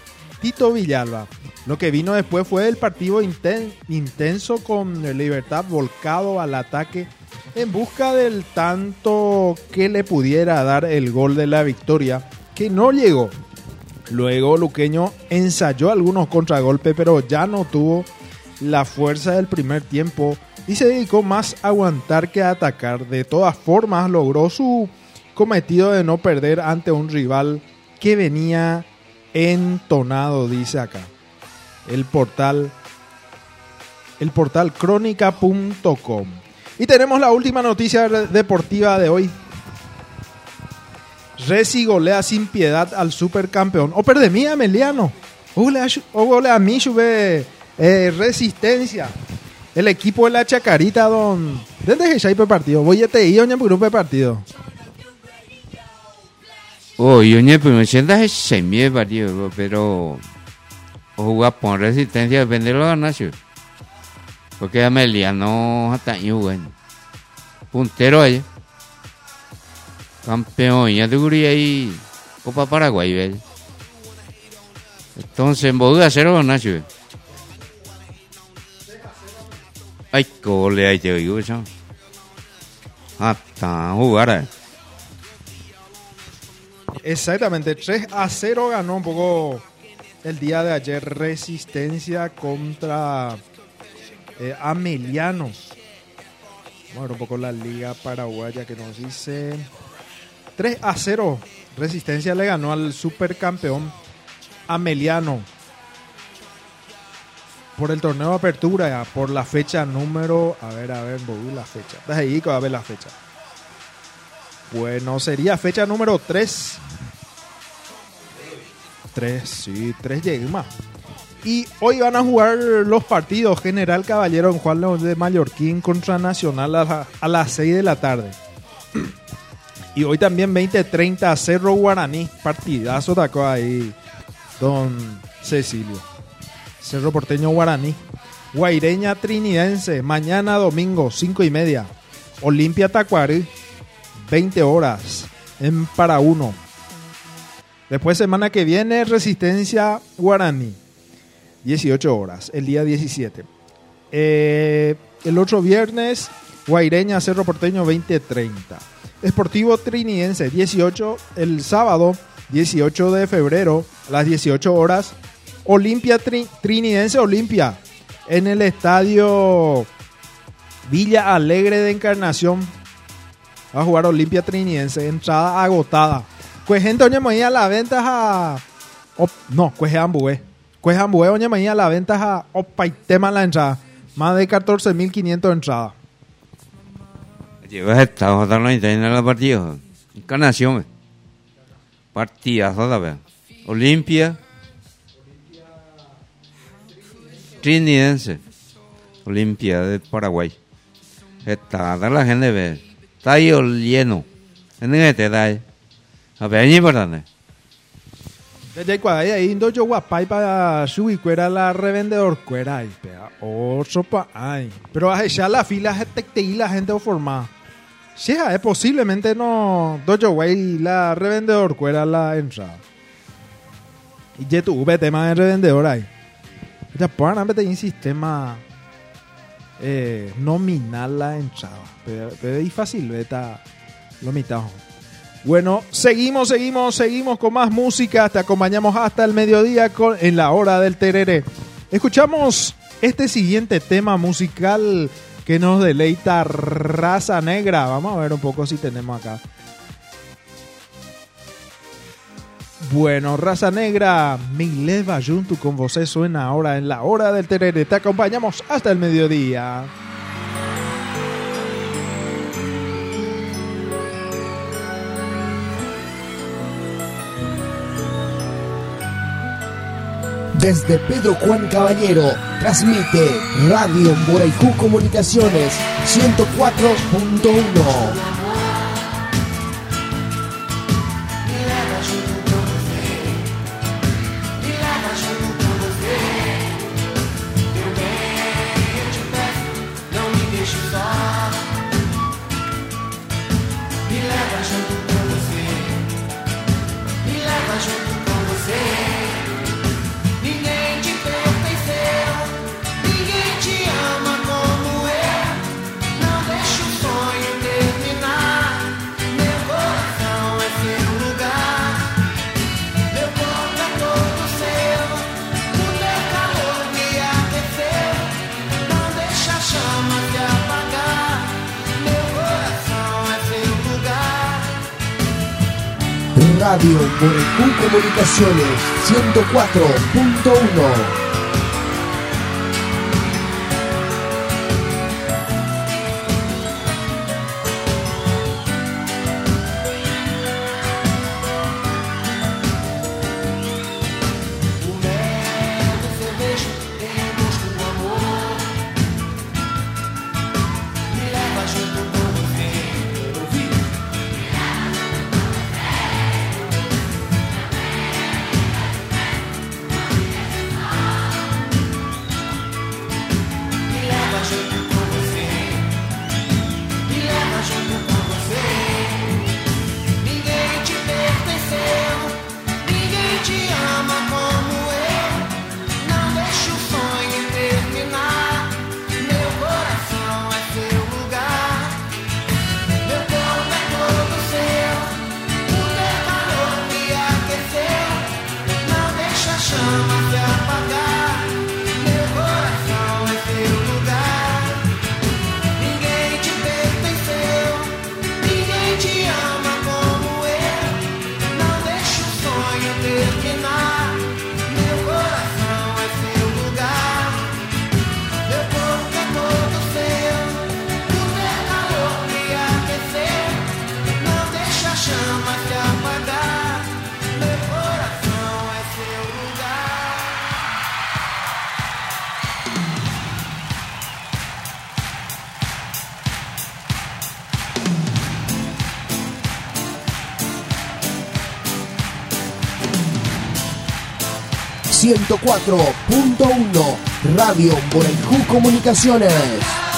Tito Villalba. Lo que vino después fue el partido inten- intenso con Libertad volcado al ataque en busca del tanto que le pudiera dar el gol de la victoria, que no llegó. Luego Luqueño ensayó algunos contragolpes, pero ya no tuvo la fuerza del primer tiempo y se dedicó más a aguantar que a atacar. De todas formas, logró su cometido de no perder ante un rival que venía entonado, dice acá. El portal el portal crónica.com. Y tenemos la última noticia deportiva de hoy. Resi golea sin piedad al supercampeón. O perde mí, Emiliano. O golea, shu- o golea a mí, sube eh, resistencia. El equipo de la Chacarita, don. ¿Desde que ya hay partido? Voy a te ir, doña, grupo de partido. Oh, yo ni primero sienta es semi de partido, pero o jugar por resistencia depende de los ganachos. Porque Ameliano hasta ahí bueno. Puntero ahí. Campeón, ya te guría ahí Copa Paraguay, ¿ves? Entonces, en Boga cero ganachos. Ay, cole, ahí te digo, eso. Hasta jugar, eh. Exactamente, 3 a 0 ganó un poco el día de ayer Resistencia contra eh, Ameliano. Vamos a ver un poco la liga paraguaya que nos dice 3 a 0. Resistencia le ganó al supercampeón Ameliano por el torneo de apertura, por la fecha número. A ver, a ver, voy la fecha. Desde ahí que va a ver la fecha. Bueno, sería fecha número 3. 3, sí, 3 llegma. Y hoy van a jugar los partidos General Caballero en Juan León de Mallorquín contra Nacional a, la- a las 6 de la tarde. Y hoy también 20-30 Cerro Guaraní. Partidazo tacó ahí Don Cecilio. Cerro Porteño Guaraní. Guaireña Trinidense. Mañana domingo 5 y media. Olimpia Tacuarí. 20 horas en para uno. Después semana que viene Resistencia Guaraní. 18 horas, el día 17. Eh, el otro viernes Guaireña Cerro Porteño 20-30. Esportivo Trinidense 18 el sábado 18 de febrero a las 18 horas. Olimpia Tri- Trinidense Olimpia en el estadio Villa Alegre de Encarnación Va a jugar Olimpia Trinidense. Entrada agotada. Pues gente, oye, mañana la ventaja. Op, no, pues Ambué. Pues Ambué, oye, mañana la ventaja. Opa, y tema la entrada. Más de 14.500 entradas. Llevas estado dando la internet en la partida. Encarnación. Partidazo, ¿sabes? Olimpia. Trinidense. Olimpia de Paraguay. Está, la gente ve. Está ahí lleno. En el te da. A ver, es importante. Desde cuando ahí indo yo guapai para subir cuera la revendedor cuera ahí, pea. Ocho pa ay. Pero a echar la fila gente y la gente forma. Si es eh, posiblemente no dojo guay la revendedor cuera la entrada. Y ya tuve tema de revendedor ahí. Ya puedan meter un sistema eh, nominal la entrada. Pero, es fácil, beta lo mitad. Bueno, seguimos, seguimos, seguimos con más música. Te acompañamos hasta el mediodía con, en la hora del tereré. Escuchamos este siguiente tema musical que nos deleita Raza Negra. Vamos a ver un poco si tenemos acá. Bueno, Raza Negra, mi leva junto con vos suena ahora en la hora del tereré. Te acompañamos hasta el mediodía. Desde Pedro Juan Caballero, transmite Radio Moraicú Comunicaciones 104.1. Radio Moraicú Comunicaciones 104.1. 104.1 Radio Boraijú Comunicaciones.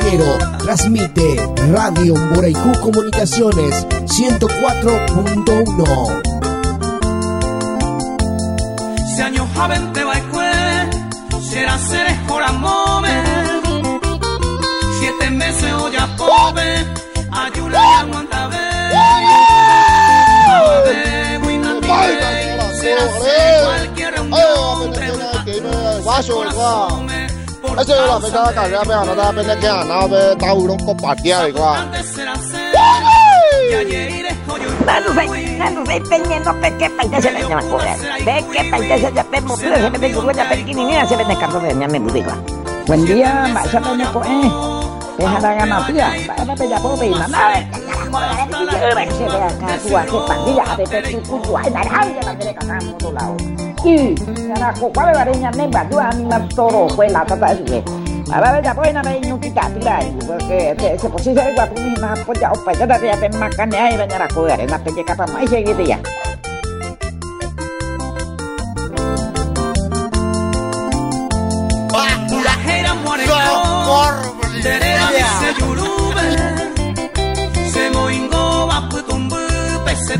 Caballero, transmite Radio Moraicú Comunicaciones 104.1. Se años joven te va a será ser hora mome. Siete meses o ya pobre, ayuda y aguanta ver. Será ser cualquier reunión, Guaso, guau. Ese es la fecha de carrera, pero no te da pena que ganado de Tauro con partida igual. Nanu fai, nanu fai peñendo perché paese se venne a cuore. Perché paese se per motivo se venne con quella pequeñina se venne carro de mi budiga. Buen día, vas a tener co eh. Deja la gama tía, vas a pedir por pedir mamá. Se ve acá tu hace pandilla de te tu tu ay naranja que te acá por otro lado. Y cara ko kwa ba nya ne ba dua mi ma toro fue la tata su. A ver, ya pues nada, no quita, tira ahí, porque se se posisi gua puni ma po ja opa ja dari apa makan ya banyak aku ya, na pe kata mai sih gitu ya.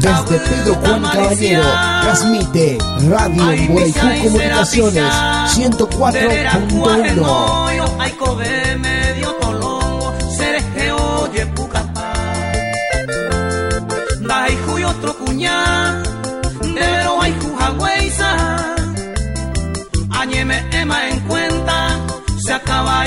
Desde Pedro Juan Caballero, transmite Radio Comunicaciones 104.1. Ay coge medio tolongo Seres que oye pucapá Dai juy otro cuñá De vero hay jujagüeiza Añeme ema en cuenta Se acaba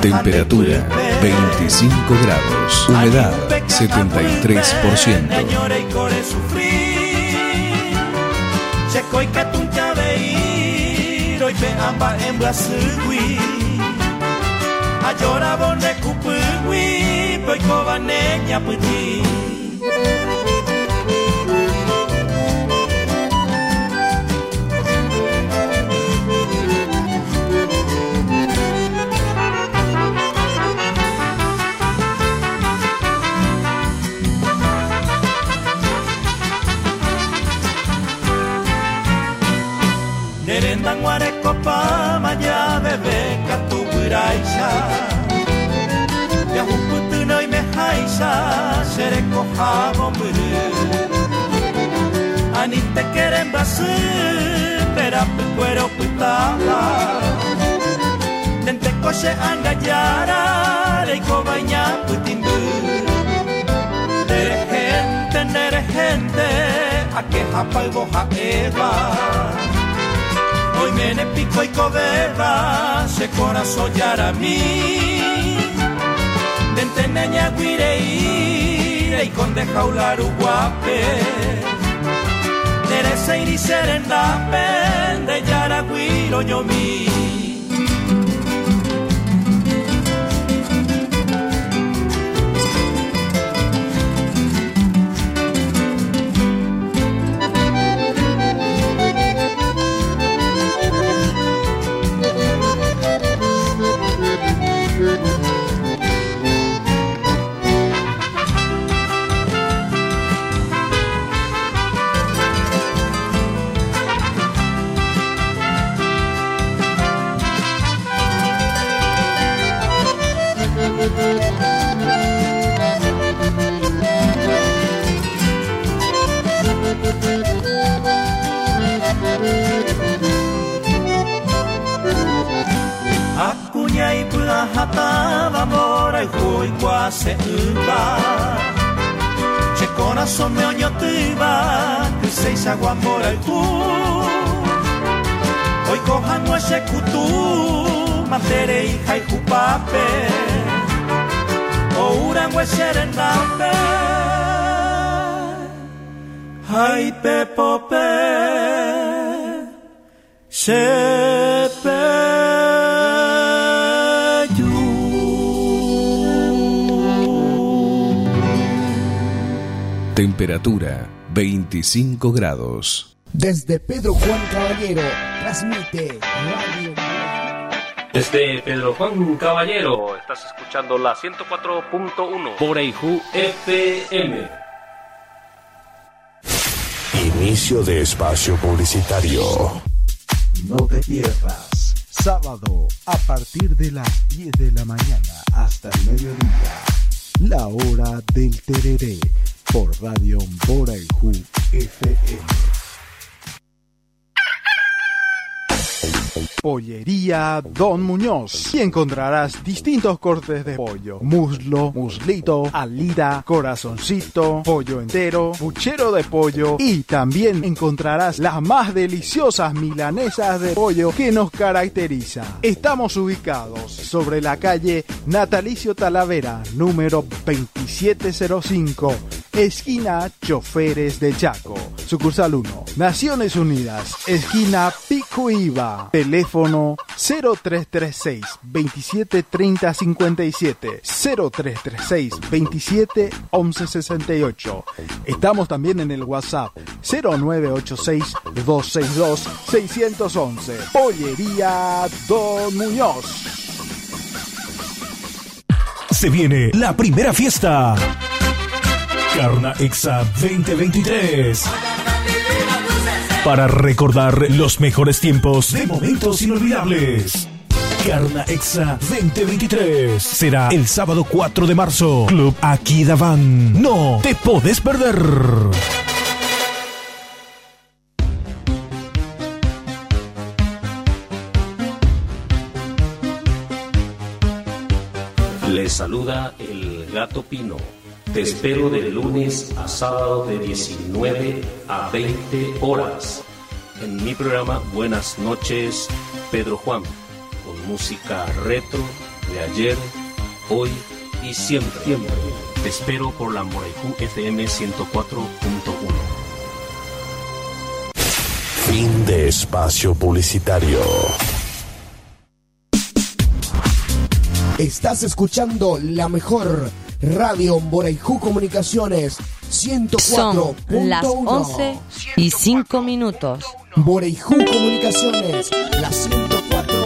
Temperatura cuipe. 25 grados. Humedad 73%. Señora y core sufrir Checo y catunca de buraisha Ya hukutu noi me haisha sere kohamo muru Ani te quieren basu pera pu cuero putala Tente koshe angayara reiko baña putimbu Nere gente, nere gente A que japa y boja eva Hoy me ne pico y covera, se corazón a mí. Dente neña guire ire y con de jaular guape. Teresa iri serenda pende yara guiro yo 25 grados. Desde Pedro Juan Caballero, transmite Radio. Desde Pedro Juan Caballero, estás escuchando la 104.1 Boreiju FM. Inicio de espacio publicitario. No te pierdas. Sábado, a partir de las 10 de la mañana hasta el mediodía. La hora del tereré por Radio Boraiju FM. Pollería Don Muñoz. Y encontrarás distintos cortes de pollo. Muslo, muslito, alita, corazoncito, pollo entero, puchero de pollo. Y también encontrarás las más deliciosas milanesas de pollo que nos caracteriza. Estamos ubicados sobre la calle Natalicio Talavera, número 2705, esquina Choferes de Chaco. Sucursal 1, Naciones Unidas, esquina Pico Iba. Teléfono 0336 27 30 57 0336 27 11 68. Estamos también en el WhatsApp 0986 262 611. Pollería Don Muñoz. Se viene la primera fiesta. Carna Exa 2023. Para recordar los mejores tiempos de momentos inolvidables. Carna Exa 2023 será el sábado 4 de marzo. Club Aquidaván. No te podés perder. Les saluda el gato Pino. Te espero de lunes a sábado de 19 a 20 horas en mi programa Buenas noches Pedro Juan, con música retro de ayer, hoy y siempre. Te espero por la Moraiju FM 104.1. Fin de espacio publicitario. Estás escuchando la mejor radio Boraiju Comunicaciones 104.1. Son las 11 y 5 minutos. Boreiju Comunicaciones, la 104.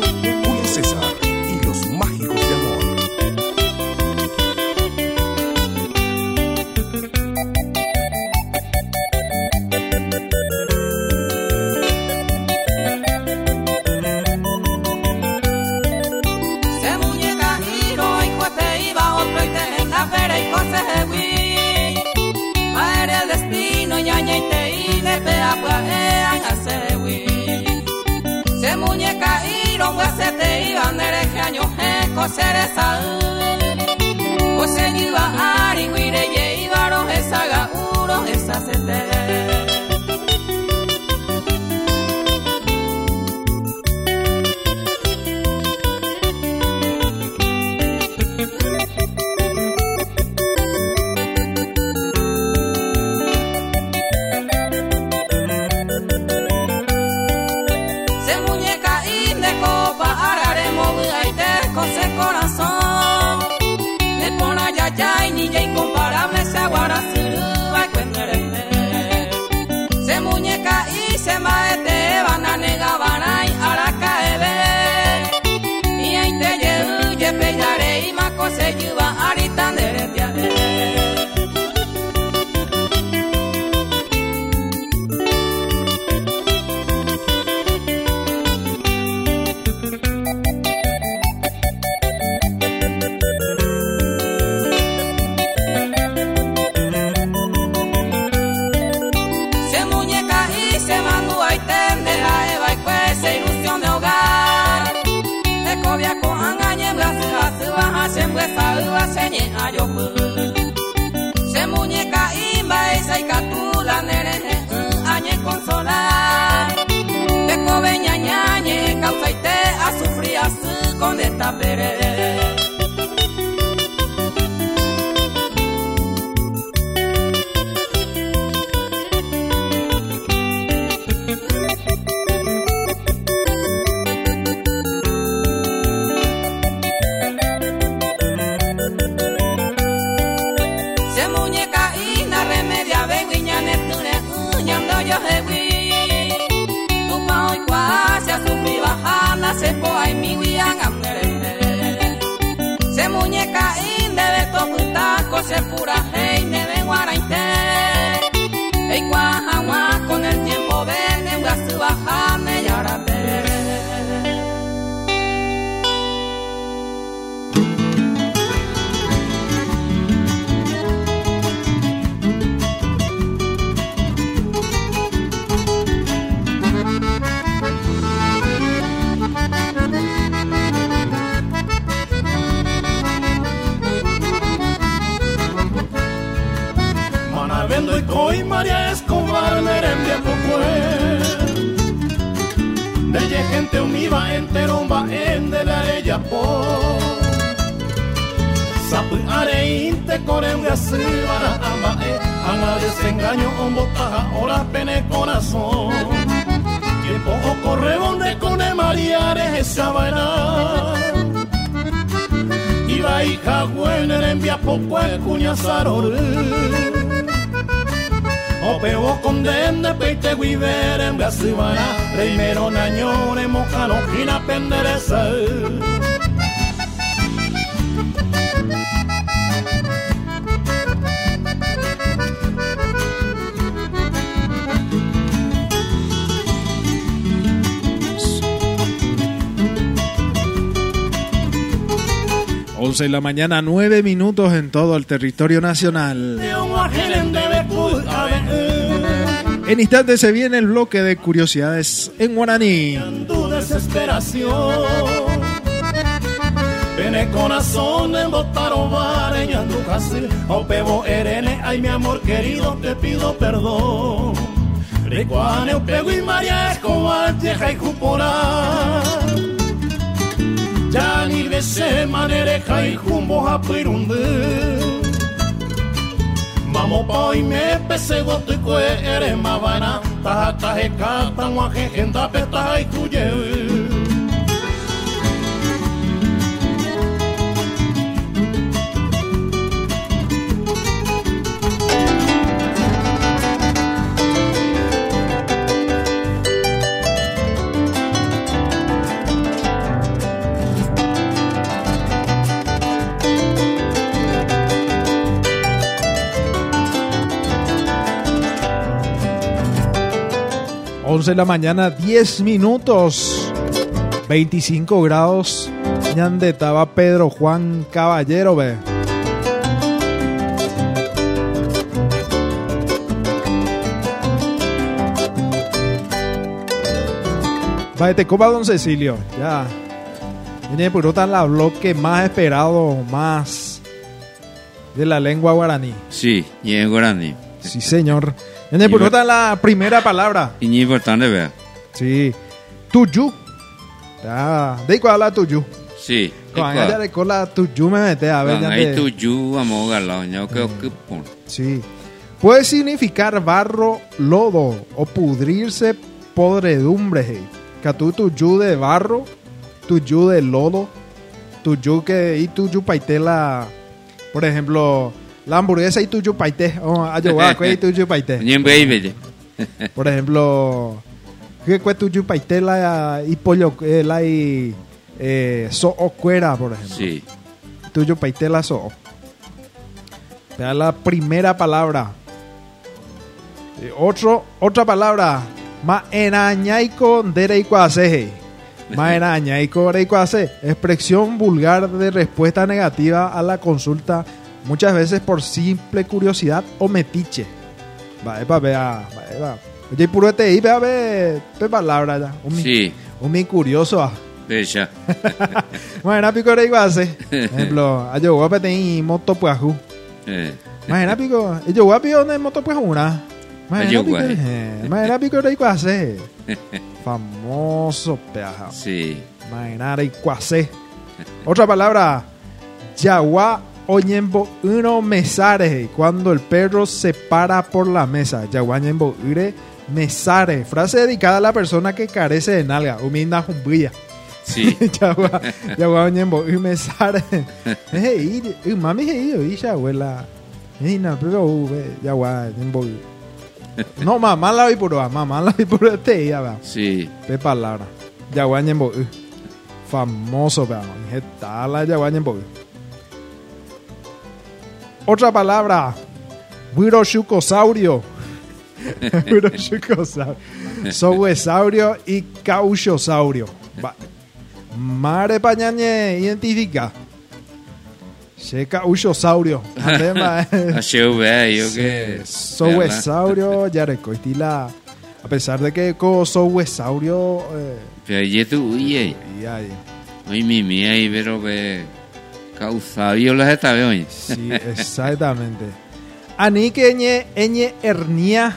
11 de la mañana, 9 minutos en todo el territorio nacional. En instantes se viene el bloque de curiosidades en guaraní. Tiene corazón en en tu casil, o pebo erene, ay mi amor querido, te pido perdón. Ricuane, pego y maría, escobar, y juporá. Yani de se manere kai jumbo a Mamo pa y me pese gotico ere mabana Taja taje kata, guaje, genda peta y cuyewe. 11 de la mañana, 10 minutos. 25 grados. Ñandetaba Pedro Juan Caballero, ve. Vete, copa don Cecilio, ya. Viene por otra la bloque más esperado, más de la lengua guaraní. Sí, y en guaraní. Sí, señor. Viene Purota la primera palabra. Y importante, vea. Sí. Tuyu. Ya. ¿De cuál habla tuyu? Sí. Con ella de cola tuyu me mete a ver. Con ya ahí te- tu yu, amo ñao que pon. Sí. Puede significar barro, lodo o pudrirse podredumbre. hey. Que tú tuyu de barro, tuyu de lodo, tuyu que y tuyu paitela. Por ejemplo, la hamburguesa y paite. Oh, ayoba, que y tuyu paite. Ñe baby. Por ejemplo, que cuesta tuyu paitela y pollo, eh, la y eh, so o cuera, por ejemplo. Sí. Tuyo paitela so. Vea la primera palabra. Eh, otro, otra palabra. Ma enañaico dereikuaseje. Ma enañaico dereikuase. Expresión vulgar de respuesta negativa a la consulta, muchas veces por simple curiosidad o metiche. Va, epa, vea, va, epa. Oye, puro te vea, ve, te palabra ya. Un, Sí. un mi curioso. Pecha. Imagina pico de iguase. Ejemplo, ayo guape ten moto puajú. Imagina pico, yo guapi donde moto puajú una. Imagina pico, guay. imagina pico de iguase. Famoso peaja. Sí. Imagina de iguase. Otra palabra, yagua oñembo uno mesare. Cuando el perro se para por la mesa. Yagua oñembo ure mesare. Frase dedicada a la persona que carece de nalga. Humilda jumbuya. Sí. Yagua, oñembo ure mesare. Mami, hey, oye, abuela. No, pero, yagua oñembo. No, mamá la vi por mamá la vi por este ya va. Sí. Qué palabra. Yaguañembo. Famoso, pero está la Yaguañembo. Otra palabra. Wiroshucosaurio. Sohuesaurio y cauchosaurio. Mare pañañe identifica. Se cauchosaurio. HV, yo que. Sohuesaurio, ya recoistila. A pesar de que con Sohuesaurio. Eh, Pero ya tú, oye. Hoy mi mía y pero que. Causabio las está hoy. Sí, exactamente. Aniqueñe eñe hernia.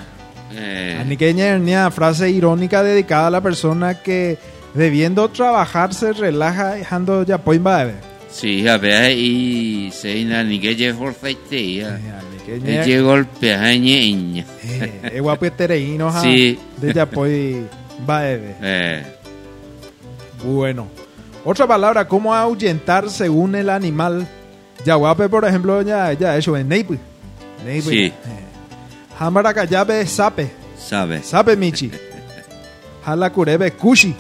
Eh, Aniqueñe hernia, frase irónica dedicada a la persona que debiendo trabajar se relaja dejando ya poimba de sí, a ver, y se ina ni que lle forza y te ya. Aniqueñe- Lle golpea a ñeña. Eh, es guapo tereíno, ja, Sí. de ya poi va de. Eh, Bueno. Otra palabra, ¿cómo ahuyentar según el animal? Yaguape, por ejemplo, ya, ya eso es. Neipe. Sí. Hamaracayabe sape. sabe. Sape michi. Jala curebe kushi.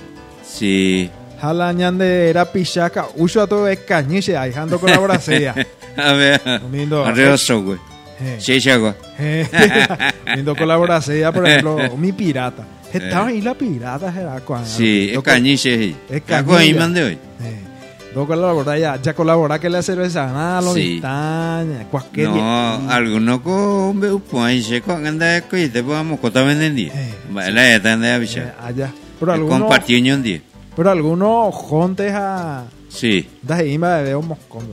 Sí. Jala ñande era pichaca. Uso a todo es cañiche. Ahí jando colaboración. A ver. Lindo. Arriba sogue. Eh. Sí, chagua. Lindo colaboración, por ejemplo, mi pirata. Estaba ahí la pirata, era cuando. Sí, es cañiche. Es cañilla. mande hoy. No colabora ya, ya colabora que la cerveza, nada, lo Sí. cualquier No, alguno con un se con anda con y te podamos contar vendendí. La eta anda a bichar. allá. Pero algunos, Compartió un día. pero algunos jontes a. Sí. Das ahí me veo moscón.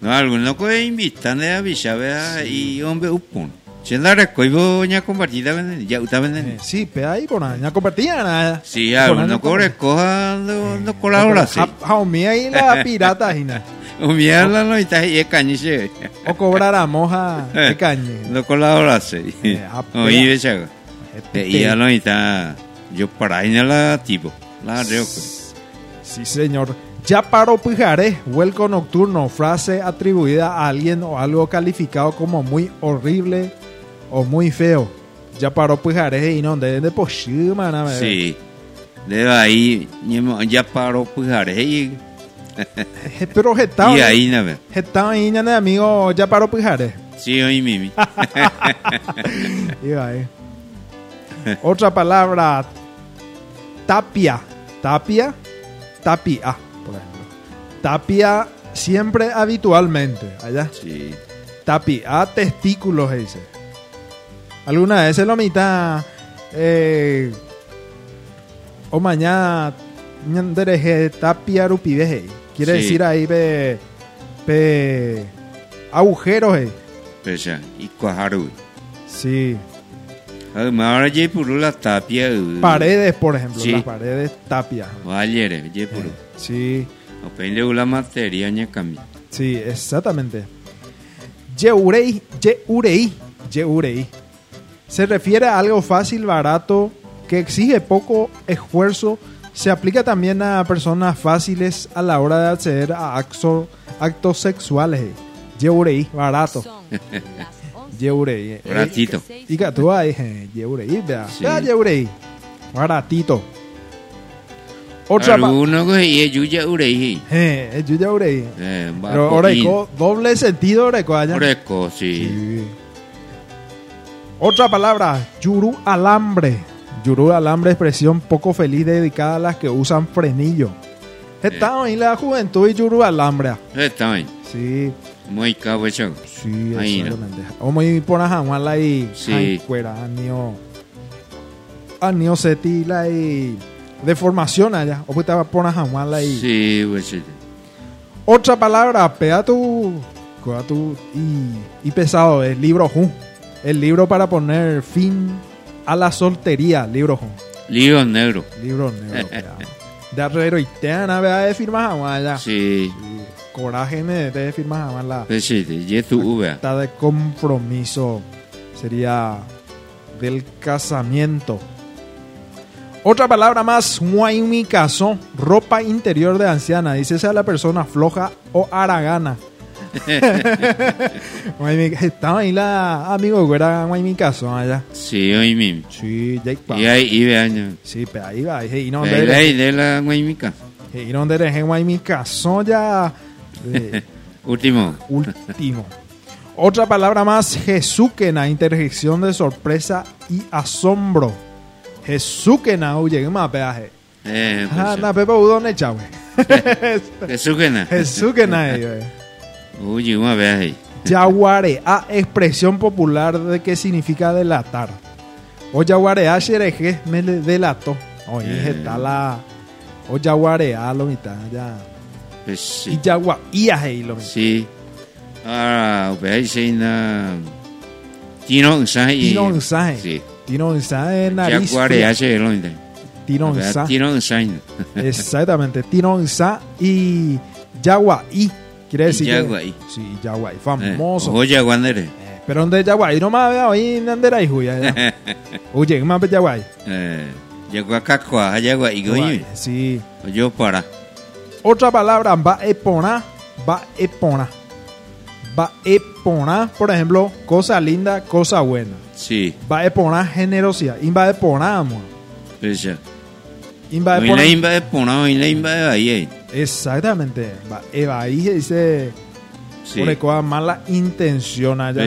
No, alguno con invitan de a bichar vea y hombre upon. Si anda recoibo ña compartida vendendí. Ya está vendendí. Sí, pero ahí por allá compartía nada. Sí, alguno con recoja no colabora sí. Jaumí ahí la pirata nada. O mierda no ahí es cañiche. O cobrar a moja de cañe. No colabora sí. Oí bichaga. Y ya no está. Yo para ahí no la tipo. La reo. Sí, señor. Ya paro pijaré, vuelco nocturno, frase atribuida a alguien o algo calificado como muy horrible o muy feo. Ya paró pijaré y no, de de poshima, na, Sí. De ahí ya paró pujaré y Eh, Pero estaba y ahí na ve. estaba ahí, ñane, amigo, ya paró pijaré. Sí, oí mimi. Y ahí. Otra palabra, tapia. Tapia, tapia, por ejemplo. Tapia siempre habitualmente, allá. Sí. Tapia, testículos, dice. Alguna vez se lo mitad. Eh, o mañana. ñandereje tapia rupiveje. Quiere Sí. decir ahí, pe. pe agujeros, eh. Pecha. Y cuajaru. Sí. Ahora ya puro la tapia. uh, Paredes, por ejemplo. Sí. Las paredes tapia. Ayer, ya puro. Sí. O pende la materia ña cambia. Sí, exactamente. Yeurei, yeurei, yeurei. Se refiere a algo fácil, barato, que exige poco esfuerzo. Se aplica también a personas fáciles a la hora de acceder a acto- actos sexuales. Yeurei, barato. Yeurei. eh. Baratito. Y que tú ahí, eh, yeurei, vea. Sí. Vea, yeurei. Baratito. Otra Alguno que y yuya urei. Eh, es yeurei. Eh, va Pero oreco, doble sentido oreco allá. Oreco, sí. Otra palabra, yuru alambre. Yuru alambre, expresión poco feliz dedicada a las que usan frenillo. Está ahí la juventud y yuru alambre. Está bien. Sí, Muy cabo hecho. sí, Ahí exactamente. O muy por jamala y Sí. fuera, anio. Anio setila y de formación allá. O pues te va a poner jamás ahí. Sí, pues. Otra palabra, coa tu y, y pesado, es libro Jun. El libro para poner fin a la soltería, libro. Libro negro. Libro negro. De arrero y te van a ver de firmas jamás allá. Sí. Coraje me de firmas jamás la Pues sí, uva. acta de compromiso sería del casamiento. Otra palabra más, mi caso, ropa interior de anciana. Dice esa la persona floja o aragana. Estaba ahí la amigo que era mi caso allá. Sí, hoy mismo. Sí, Jake Y ahí, y ve año. Sí, pero ahí va. Y no, Ahí ahí de la guaymica. y no deje mi caso ya. eh, Último. último. Otra palabra más, Jesúquena, interjección de sorpresa y asombro. Jesúquena, oye, ¿qué más peaje? Eh, pues, Ah, na, Pepe Udon echa, güey. Jesúquena, eh, güey. Uy, una vez ahí. Yaguarea, expresión popular de que significa delatar. O yaguarea, xereje, me delató. Oye, Eh. está la. O yaguarea, lo mitad, ya. Pues sí. Y yaguaía, hey, lo mitad. Sí. Ahora, ve ahí na. Tino Unsa y. Tino Unsa, eh. Sí. Tino Unsa es Ya nariz. fría. hace el onda. Tino Unsa. Tino. Exactamente, Tinonza y Yaguaí. Quiere decir que- Yaguaí. Sí, Yaguaí, famoso. Oye, Guandere. Pero donde Yaguaí no más veo ahí en Andera y Juya. Oye, más de Yaguaí. Eh, llegó a Cacua, allá gua y goyi. Sí. Yo para. Otra palabra, va epona, va epona. Va epona, por ejemplo, cosa linda, cosa buena. Sí, Va epona, generosidad. Inva epona, amor. pues ya. Inva Hoy epona. la imba de Pona, imba de ahí. Exactamente. Va, Eva ahí dice. Sí. Por mala intención allá.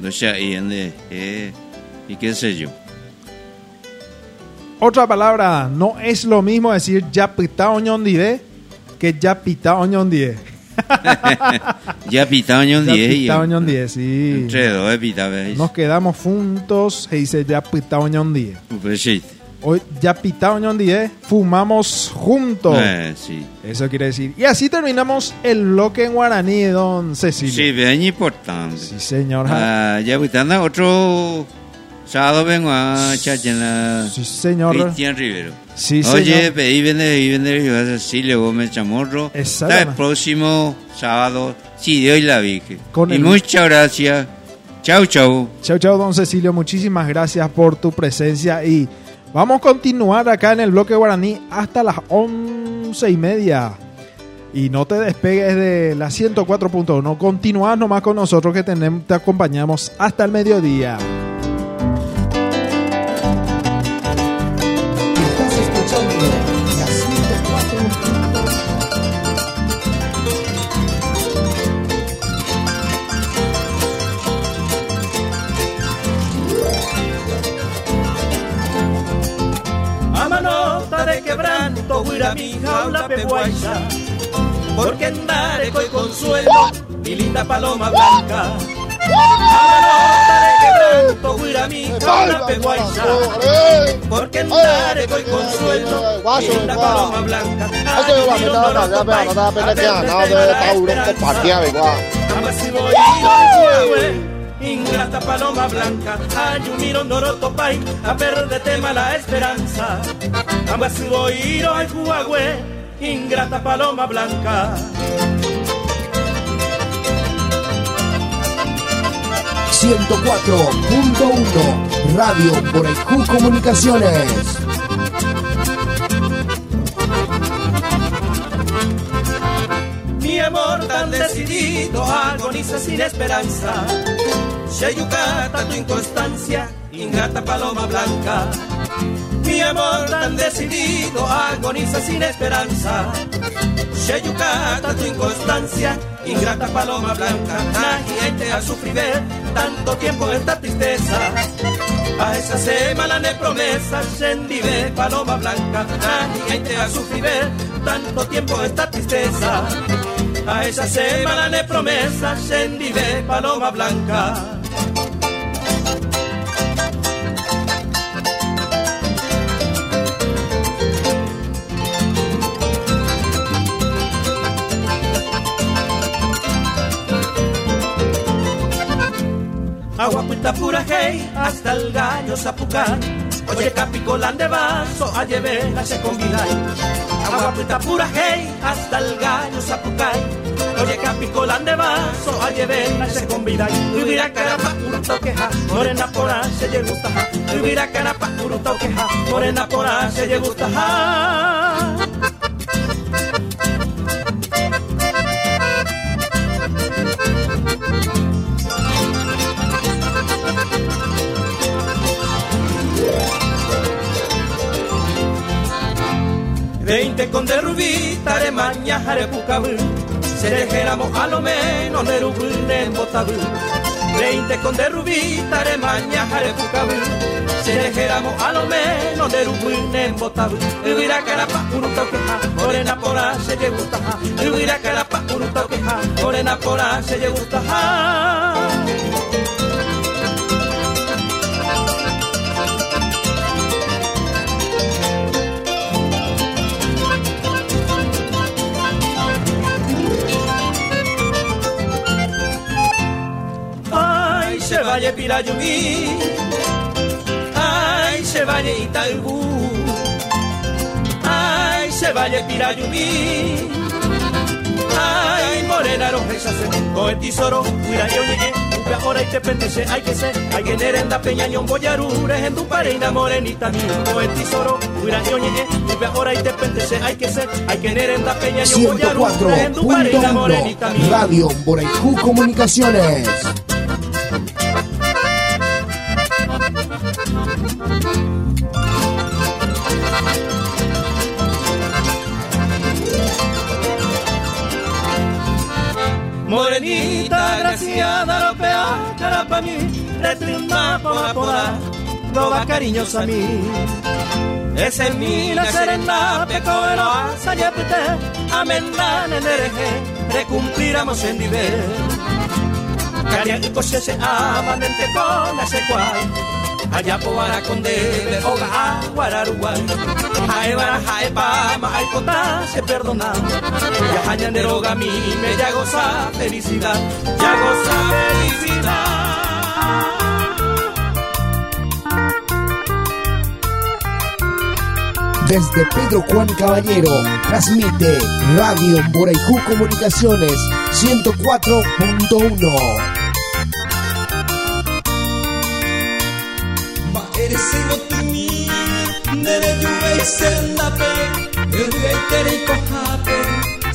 No sé, ahí ande. Eh, y qué sé yo. Otra palabra, no es lo mismo decir ya pita oñondide que ya pita oñondide. Ya pitado año Ya 10 y. pita oñondide, sí. Entre dos pita, ¿veis? Nos quedamos juntos, se dice ya pita oñondide. Pues sí. Hoy ya pita oñondide, fumamos juntos. Eh, sí. Eso quiere decir. Y así terminamos el bloque en guaraní, don Cecilio. Sí, bien importante. Sí, señor. Ah, ya pitando otro sábado vengo a Chachena. Sí, señor. Cristian Rivero. Sí, Oye, pedí vender y vender y vas a Cecilio Gómez Chamorro. Hasta el próximo sábado, si Dios la Virgen. Con y el- muchas gracias. Chau, chau. Chau, chau, don Cecilio. Muchísimas gracias por tu presencia. Y vamos a continuar acá en el bloque guaraní hasta las once y media. Y no te despegues de la 104.1. Continúa nomás con nosotros que te acompañamos hasta el mediodía. Huira mi jaula peguaisa, porque andaré coi consuelo, mi linda paloma blanca. A manota de quebranto, huira mi jaula peguaisa, porque andaré coi consuelo, mi linda paloma blanca. Eso es lo que estaba acá, pero no estaba pendejeando, no de Tauro, compartía, igual. Ama si voy a Ingrata paloma blanca, ayumiro noroto pai, a perderte mala esperanza. Ama si voy a Huawei, ingrata paloma blanca. ...104.1 Radio Boraicú Comunicaciones. Mi amor tan decidido agoniza sin esperanza. Sheyukata tu inconstancia, ingrata paloma blanca. Mi amor tan decidido agoniza sin esperanza. Sheyukata tu inconstancia, ingrata paloma blanca. Nadie te ha sufrido tanto tiempo esta tristeza. A esa semana de promesas, Shendive, paloma blanca. Nadie te ha sufrido tanto tiempo esta tristeza. A esa semana de promesas, Shendive, paloma blanca. Aguapuita pura hey, hasta el gallo zapucay. Oye, capicolán de vaso, a se convidai. Aguapuita pura hey, hasta el gallo zapucay. Oye, capicolán de vaso, a llevar se convidai. Ubira carapa, uruto queja, morena pora, se lle gusta. Ubira carapa, uruto queja, morena pora, se lle gusta Veinte con de rubí, tare maña, jare pucabú. Se dejéramos a lo menos de rubí en botabú. Veinte con de rubí, tare maña, jare pucabú. Se dejéramos a lo menos de rubí en botabú. Ubira carapa, uno toqueja, morena pora, se lle gusta ja. Ubira carapa, uno toqueja, morena pora, se lle gusta se vaya Pirayumí, ay, se vaya Itaibú, ay, se vaya Pirayumí, ay, morena roja se con el tesoro, cuida yo llegué, ahora y te pentese, hay que ser, hay que nerenda peñañón boyarures en tu pareina morenita con el tesoro, cuida yo llegué, ahora y te pentese, hay que ser, hay que nerenda peñañón boyarures en tu pareina morenita 104.1 mía. Radio Boraijú Comunicaciones. Morenita graciada, europea, cara mí, retrima por poda, roba cariños a mí. Ese es mi la serena, pecoero, asayapete, amendan en ereje, recumpliramos en nivel. Caria y coche se aman en tecona se allá po ara con debe, oga a guararuguay. Jae bara, jae pama, ay cota, se perdona. Ya hayan deroga a mí, me ya goza felicidad, ya goza felicidad. Desde Pedro Juan Caballero, transmite Radio Boraijú Comunicaciones 104.1. Maeresigo tumi, nere juve sendape, juve tere kohape,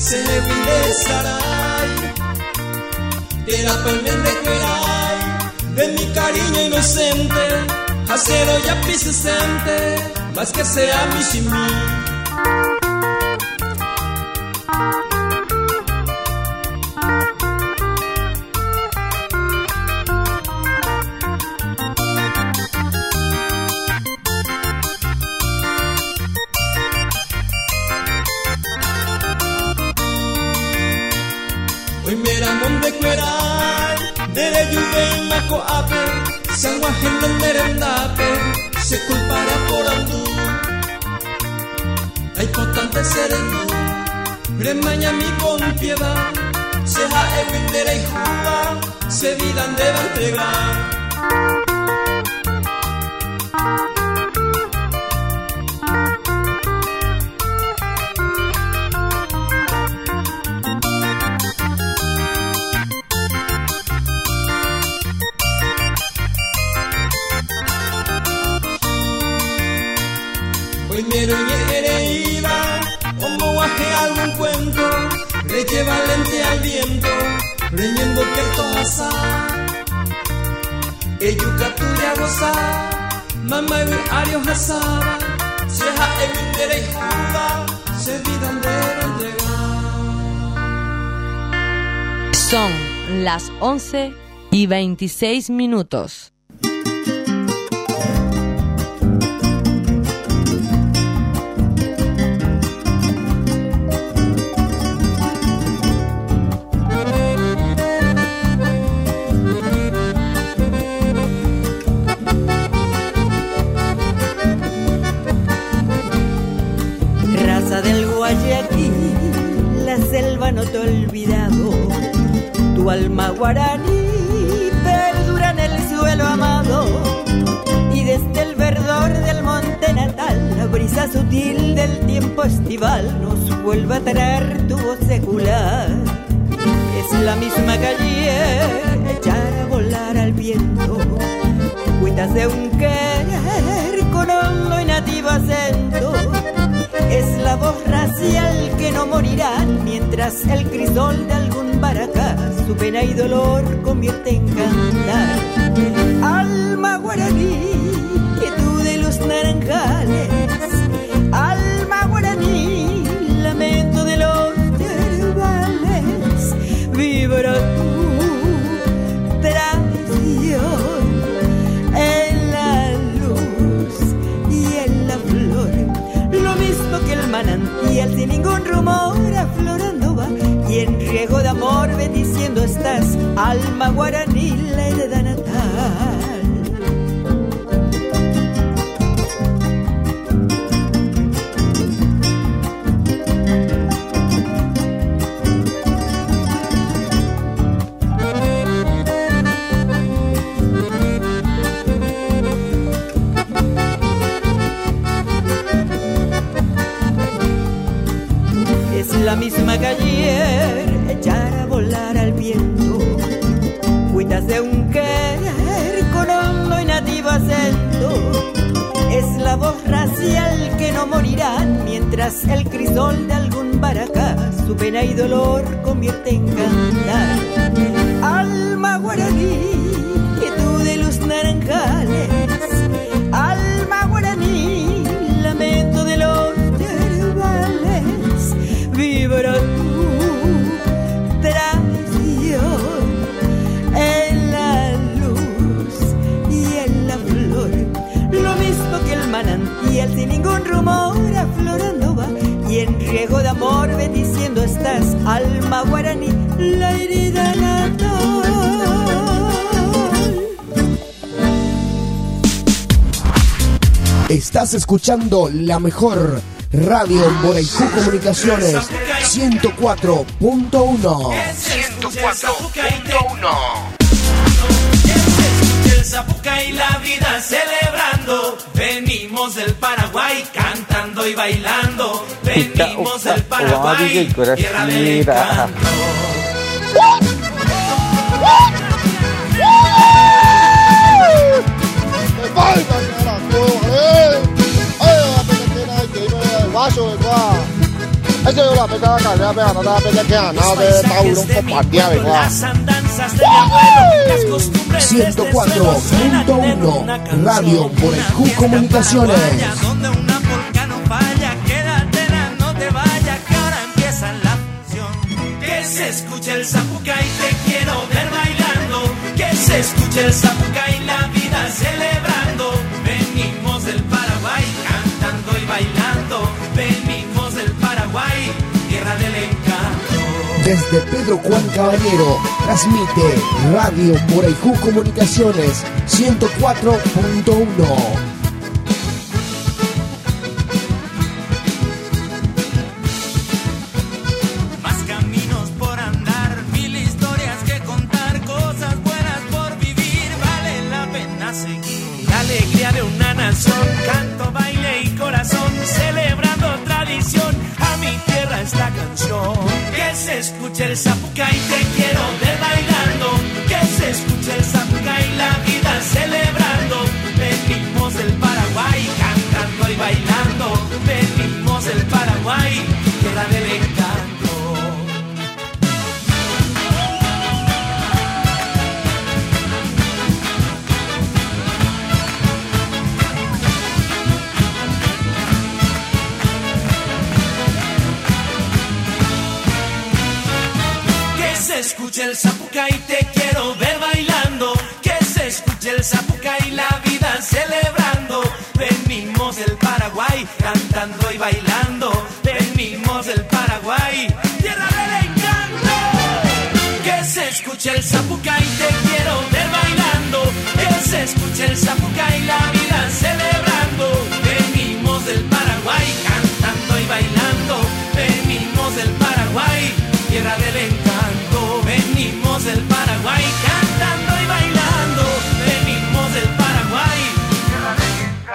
se winde sarai. Era pelmende cuerai, de mi cariño inocente, acero ya pisesente, más que sea mi sin y juga, se vidan deba entregar. Las 11 y 26 minutos. y dolor convierten My Maguara el crisol de algún baracá, su pena y dolor convierte en cantar. Alma guaraní, que tú de los naranjales, alma guaraní, lamento de los yerbales, vibra tu traición en la luz y en la flor, lo mismo que el manantial sin ningún rumor riego de amor bendiciendo estás, alma guaraní, la herida natal. Estás escuchando la mejor radio Boraicú Comunicaciones 104.1. 104.1 y la vida celebrando. Venimos del Paraguay cantando y bailando. Vendimos el Paraguay, tierra del encanto. Eso yo la que 104.1 Radio Comunicaciones. escucha el zapuca y la vida celebrando. Venimos del Paraguay, cantando y bailando. Venimos del Paraguay, tierra del encanto. Desde Pedro Juan Caballero, transmite Radio Moraiju Comunicaciones 104.1.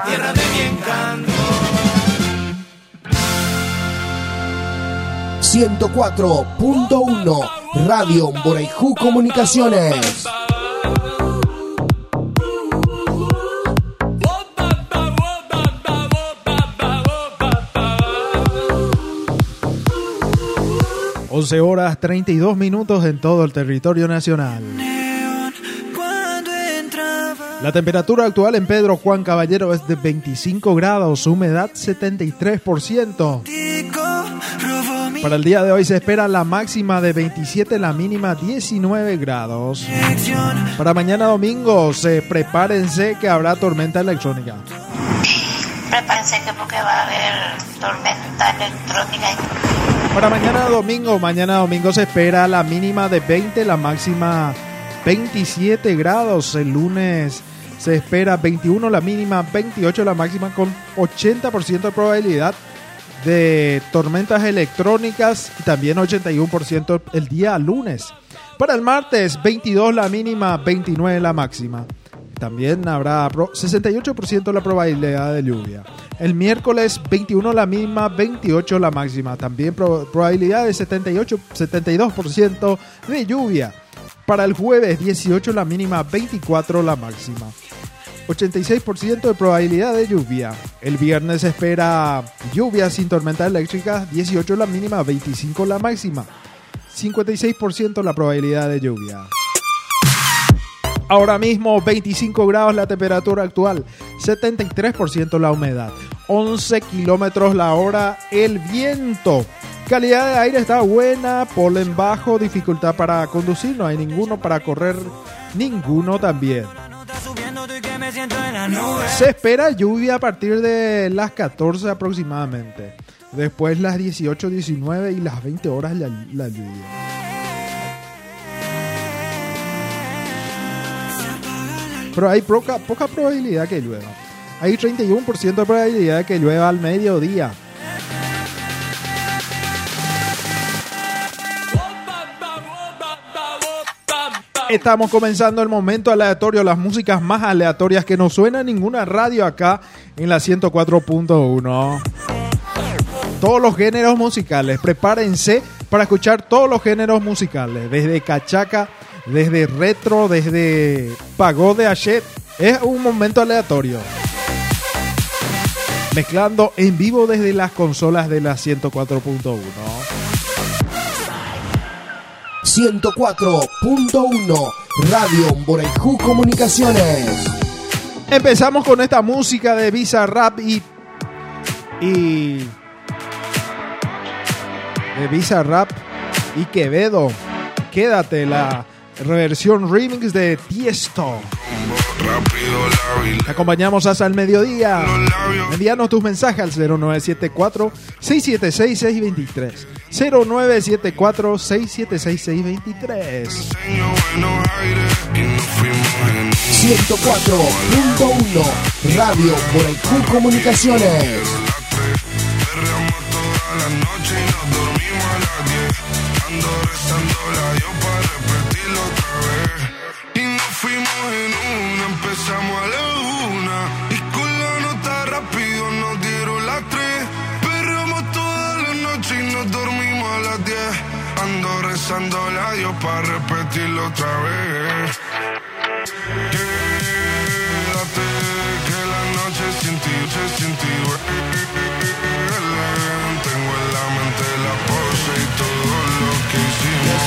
tierra de mi encanto. 104.1 Radio Borajú Comunicaciones. Once horas 32 minutos en todo el territorio nacional. La temperatura actual en Pedro Juan Caballero es de 25 grados, humedad 73%. Para el día de hoy se espera la máxima de 27, la mínima 19 grados. Para mañana domingo, se prepárense que habrá tormenta electrónica. Prepárense que porque va a haber tormenta electrónica. Para mañana domingo, mañana domingo se espera la mínima de 20, la máxima 27 grados. El lunes se espera 21 la mínima, 28 la máxima con 80% de probabilidad de tormentas electrónicas y también 81% el día lunes. Para el martes 22 la mínima, 29 la máxima. También habrá 68% la probabilidad de lluvia. El miércoles 21 la mínima, 28 la máxima. También probabilidad de 78, 72% de lluvia. Para el jueves 18 la mínima, 24 la máxima. 86% de probabilidad de lluvia. El viernes se espera lluvia sin tormenta eléctrica, 18 la mínima, 25 la máxima. 56% la probabilidad de lluvia. Ahora mismo 25 grados la temperatura actual, 73% la humedad, 11 kilómetros la hora el viento. Calidad de aire está buena, polen bajo, dificultad para conducir, no hay ninguno para correr, ninguno también. Se espera lluvia a partir de las 14 aproximadamente. Después las 18, 19 y las 20 horas la, lluvia. Pero hay poca, poca probabilidad que llueva. Hay 31% de probabilidad de que llueva al mediodía. Estamos comenzando el momento aleatorio, las músicas más aleatorias que no suena en ninguna radio acá en la 104.1. Todos los géneros musicales, prepárense para escuchar todos los géneros musicales, desde cachaca, desde retro, desde pagode a shit. Es un momento aleatorio. Mezclando en vivo desde las consolas de la 104.1. 104.1 Radio Borejú Comunicaciones. Empezamos con esta música de Visa Rap y. y. de Visa Rap y Quevedo. Quédate la reversión remix de Tiesto. Te acompañamos hasta el mediodía. Envíanos tus mensajes al 0974 676 623. 0974 676 623. 104.1 Radio Borejú Comunicaciones. Empezamos a la una. Y con la nota rápido nos dieron las tres. Perramos toda la noche y nos dormimos a las diez. Ando rezando a Dios para repetirlo otra vez. Quédate, que la noche sin ti, noche sin ti. Tengo en la mente la pose y todo lo que hicimos.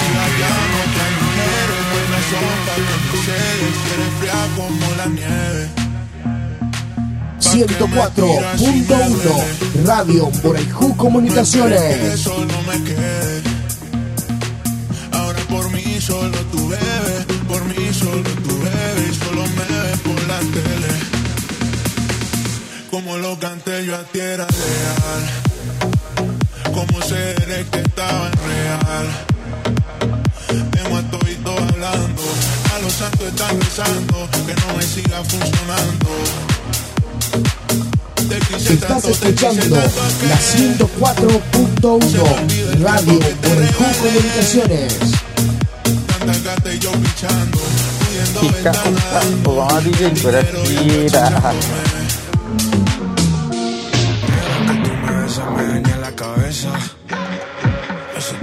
Eres fría como la nieve. 104.1 Radio Borejú Comunicaciones. Eso no me quede. Ahora por mí solo tú bebes, por mí solo tú bebes y solo me ves por la tele. Como lo canté yo a ti era real. Como seré que estaba en real. Tengo a todito hablando, los santos están rezando, que no me siga funcionando. Te quise Estás tanto, te quise escuchando tanto que la 104.1 Radio Borejú Comunicaciones. tanta gata y yo pichando, pudiendo Chica, vamos a DJ Cualquiera. me daña la cabeza. Ese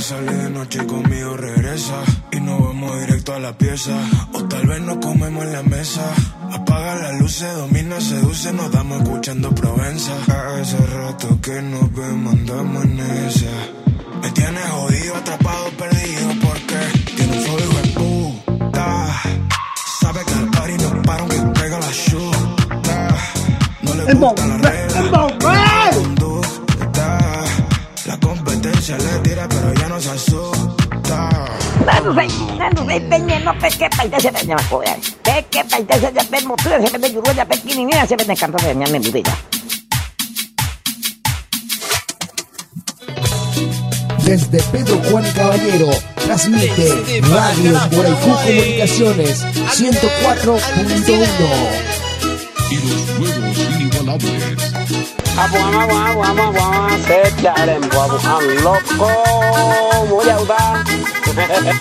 sale de noche y conmigo regresa. Nos vamos directo a la pieza. O tal vez nos comemos en la mesa. Apaga las luces, domina, seduce, nos damos escuchando Provenza. Hace rato que nos vemos, andamos en esa. Me tienes jodido, atrapado, perdido, porque tiene un flow hijo de puta. Sabe que al party no para aunque pega la chuta. No le gusta la regla. La competencia le tira, pero ya no se asusta. Nanu sai, nanu sai penye no peke paita se penye makoya. Peke paita se ya pen motura se penye yuru ya peki ni se penye canto se nyame budita. Desde Pedro Juan Caballero, transmite Radio Boraicú Comunicaciones 104.1. Y los inigualables. Abu ama abu abu ama abu ama se charen bu abu am loco muy auda. Ya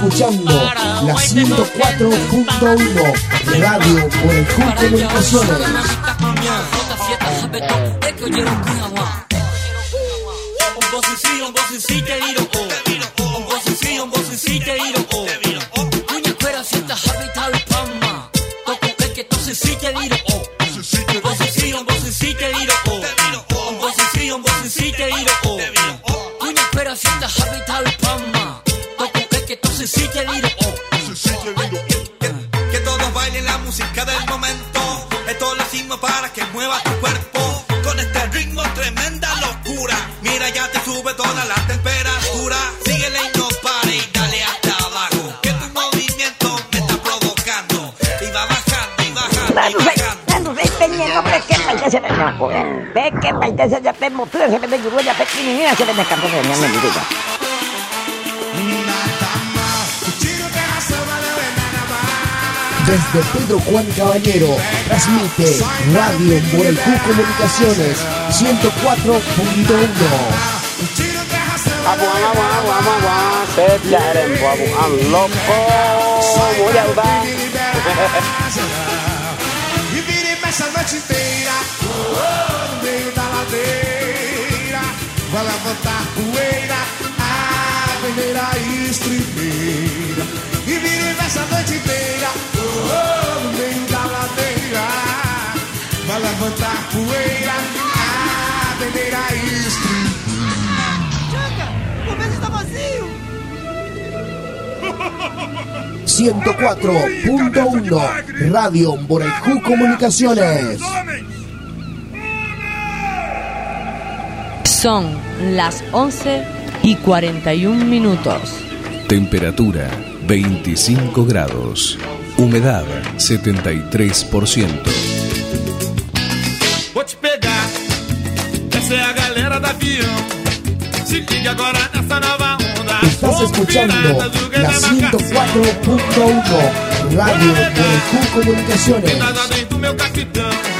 escuchando la 104.1 Radio Boraicú Comunicaciones. Que makoya. Peke paita se ya pen motura se penye yuru ya peki ni se penye canto se nyame budita. Desde Pedro Juan Caballero, transmite Radio Boraicú Comunicaciones 104.1. Abu ama ama ama se charen bu abu am loco muy auda. Oh, No meio da ladeira Vai levantar poeira A primeira estribeira E vira e mexe a noite inteira oh, No meio da ladeira Vai levantar poeira A primeira estribeira Chega, o mês está vazio 104.1 Radio Boraicú Comunicaciones. Son las 11 y 41 minutos. Temperatura 25 grados. Humedad 73%. Vou te pegar, essa é a galera da avião. Se agora nessa nova onda. Estás escuchando la 104.1 Radio Comunicaciones. Nada além do meu capitão. Capitão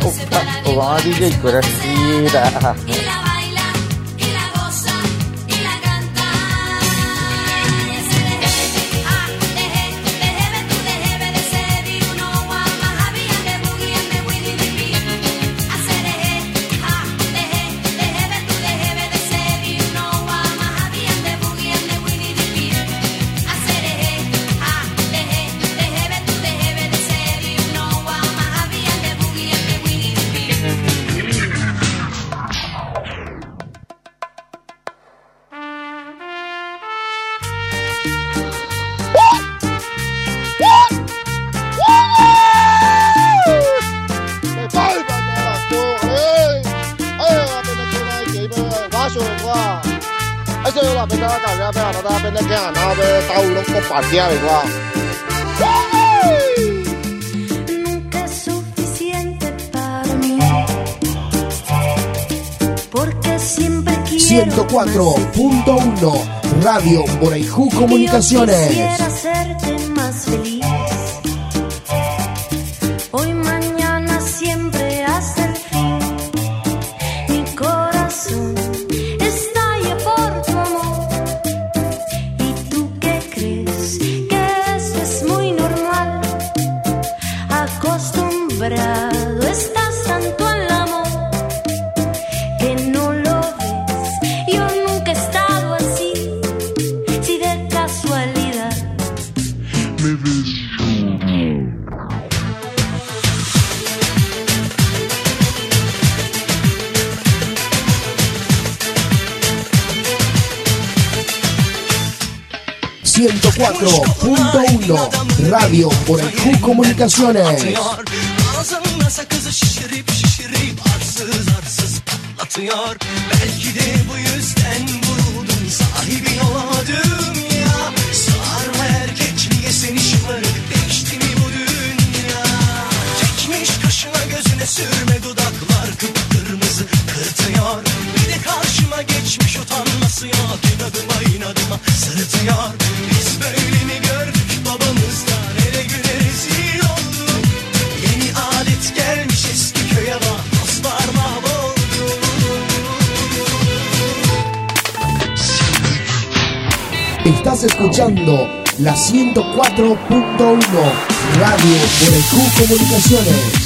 ufta, ufta, ufta, ufta, ufta, ufta, အဲ့ဆိုလာပင်တာကလည်းပဲအနာပဲနဲ့ကဲအနာပဲတောက်လုံးကပါကြရကွာ 104.1 Radio Moraiju Comunicaciones. por el Comunicaciones. escuchando la 104.1 Radio Borecú Comunicaciones.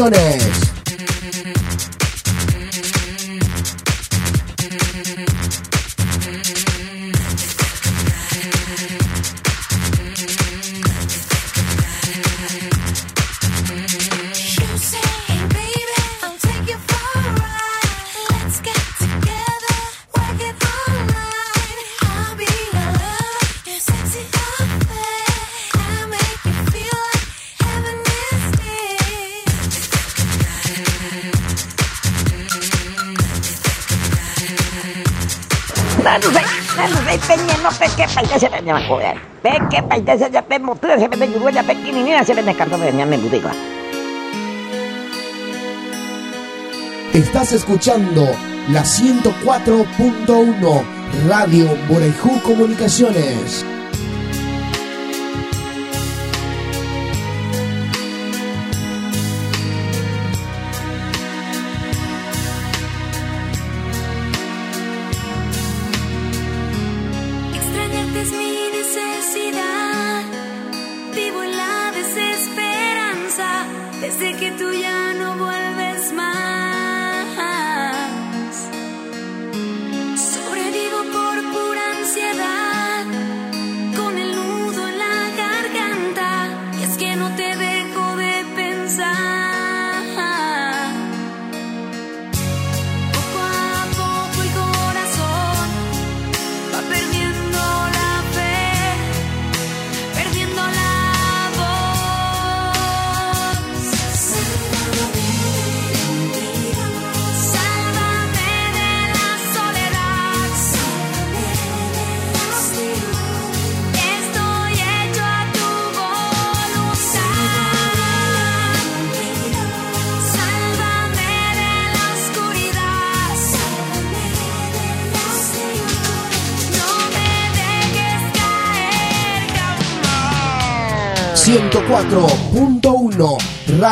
canciones. nya makoyan. Peke paite saja pe motor sampai pe juga sampai kini ini sampai naik kantor nya me butika. Estás escuchando la 104.1 Radio Borejú Comunicaciones.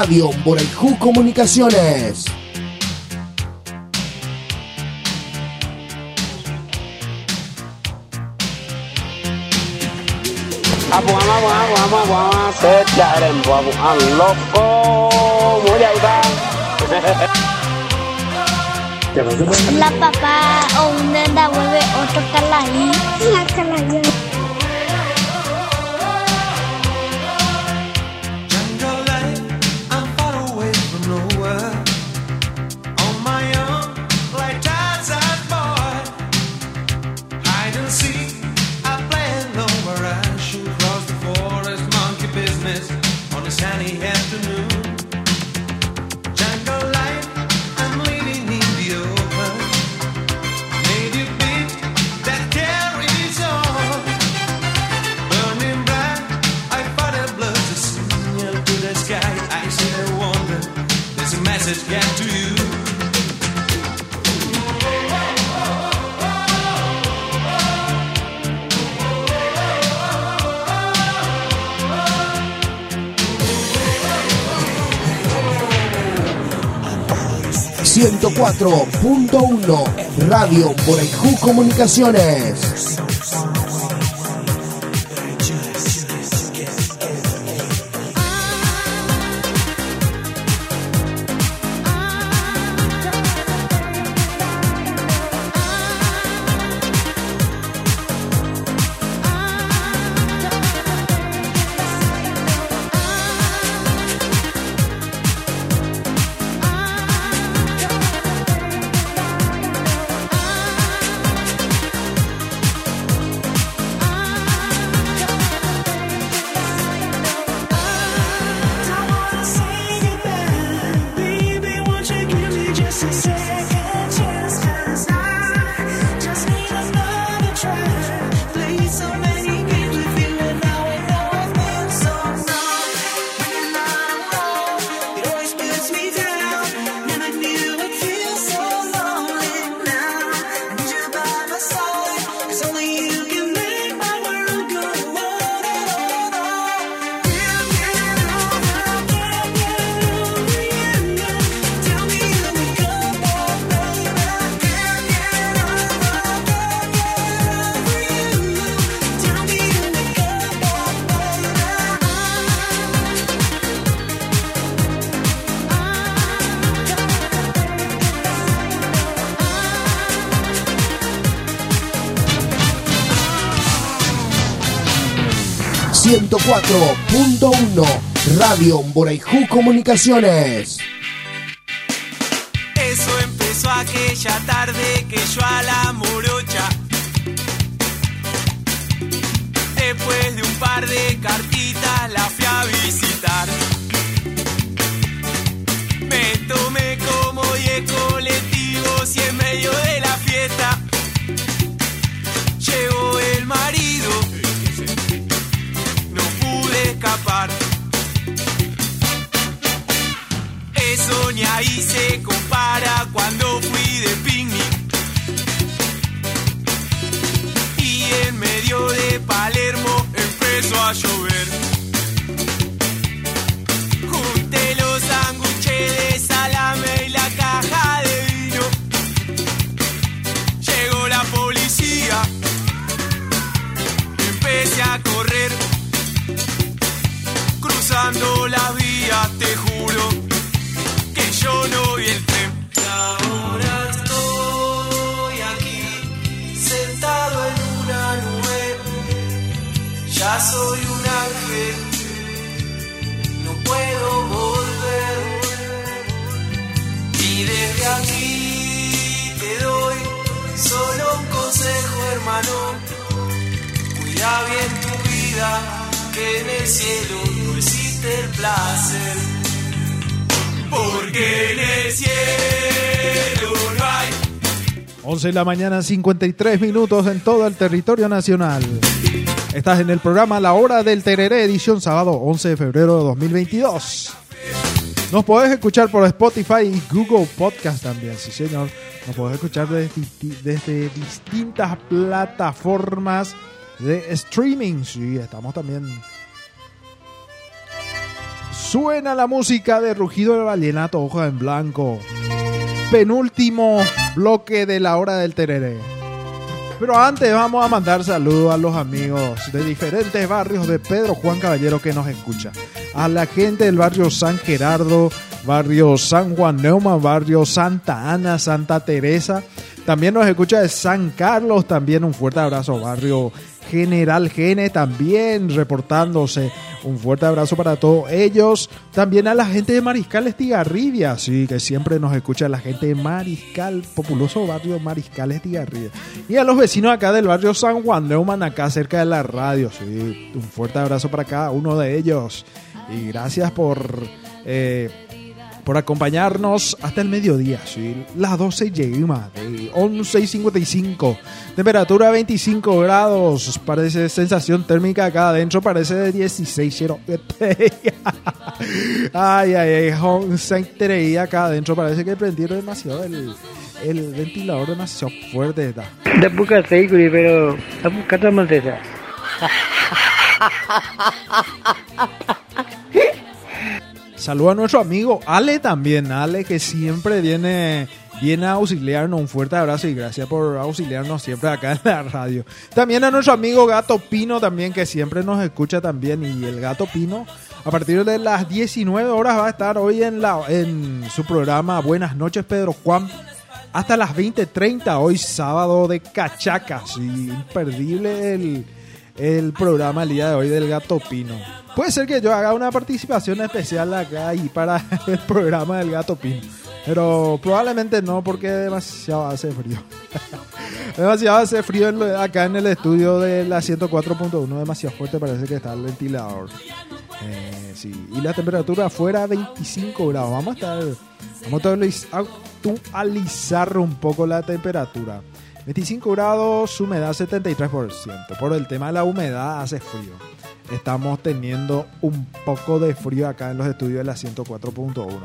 Radio Boraijú Comunicaciones. Abu ama abu ama ama abu ama se charem bu abu an loco muy va. La papá o un nenda vuelve otro calaí. La calaí. Radio Boraijú Comunicaciones. 104.1 Radio Mboraiju Comunicaciones. Eso empezó aquella tarde que yo a la la mañana, 53 minutos en todo el territorio nacional. Estás en el programa La Hora del Tereré, edición sábado 11 de febrero de 2022. Nos podés escuchar por Spotify y Google Podcast también, sí señor. Nos podés escuchar desde, distintas plataformas de streaming. Sí, estamos también. Suena la música de Rugido del Vallenato, Hoja en Blanco. Penúltimo bloque de la hora del tereré. Pero antes vamos a mandar saludos a los amigos de diferentes barrios de Pedro Juan Caballero que nos escucha. A la gente del barrio San Gerardo, barrio San Juan Neumann, barrio Santa Ana, Santa Teresa. También nos escucha de San Carlos, también un fuerte abrazo, barrio General Gene, también reportándose. Un fuerte abrazo para todos ellos. También a la gente de Mariscal Estigarribia, sí, que siempre nos escucha la gente de Mariscal, populoso barrio Mariscal Estigarribia. Y a los vecinos acá del barrio San Juan Neumann, acá cerca de la radio, sí. Un fuerte abrazo para cada uno de ellos. Y gracias por... eh, por acompañarnos hasta el mediodía. ¿sí? Las 12 llega de 11 y 55. Temperatura 25 grados. Parece sensación térmica acá adentro. Parece de 16. ay, ay, ay. 11 acá adentro. Parece que prendieron demasiado el, el ventilador demasiado fuerte. Está. Da guri pero kata maltesa. Saludo a nuestro amigo Ale también, Ale que siempre viene, viene a auxiliarnos. Un fuerte abrazo y gracias por auxiliarnos siempre acá en la radio. También a nuestro amigo Gato Pino también que siempre nos escucha también. Y el Gato Pino a partir de las 19 horas va a estar hoy en, la, en su programa Buenas noches Pedro Juan. Hasta las 20.30 hoy sábado de Cachacas. Imperdible el, el programa el día de hoy del Gato Pino. Puede ser que yo haga una participación especial acá y para el programa del Gato Pino. Pero probablemente no porque demasiado hace frío. demasiado hace frío acá en el estudio de la 104.1. Demasiado fuerte parece que está el ventilador. Eh, sí. Y la temperatura afuera 25 grados. Vamos a estar... Vamos a actualiz- actualizar un poco la temperatura. 25 grados, humedad 73%. Por el tema de la humedad hace frío. Estamos teniendo un poco de frío acá en los estudios de la 104.1.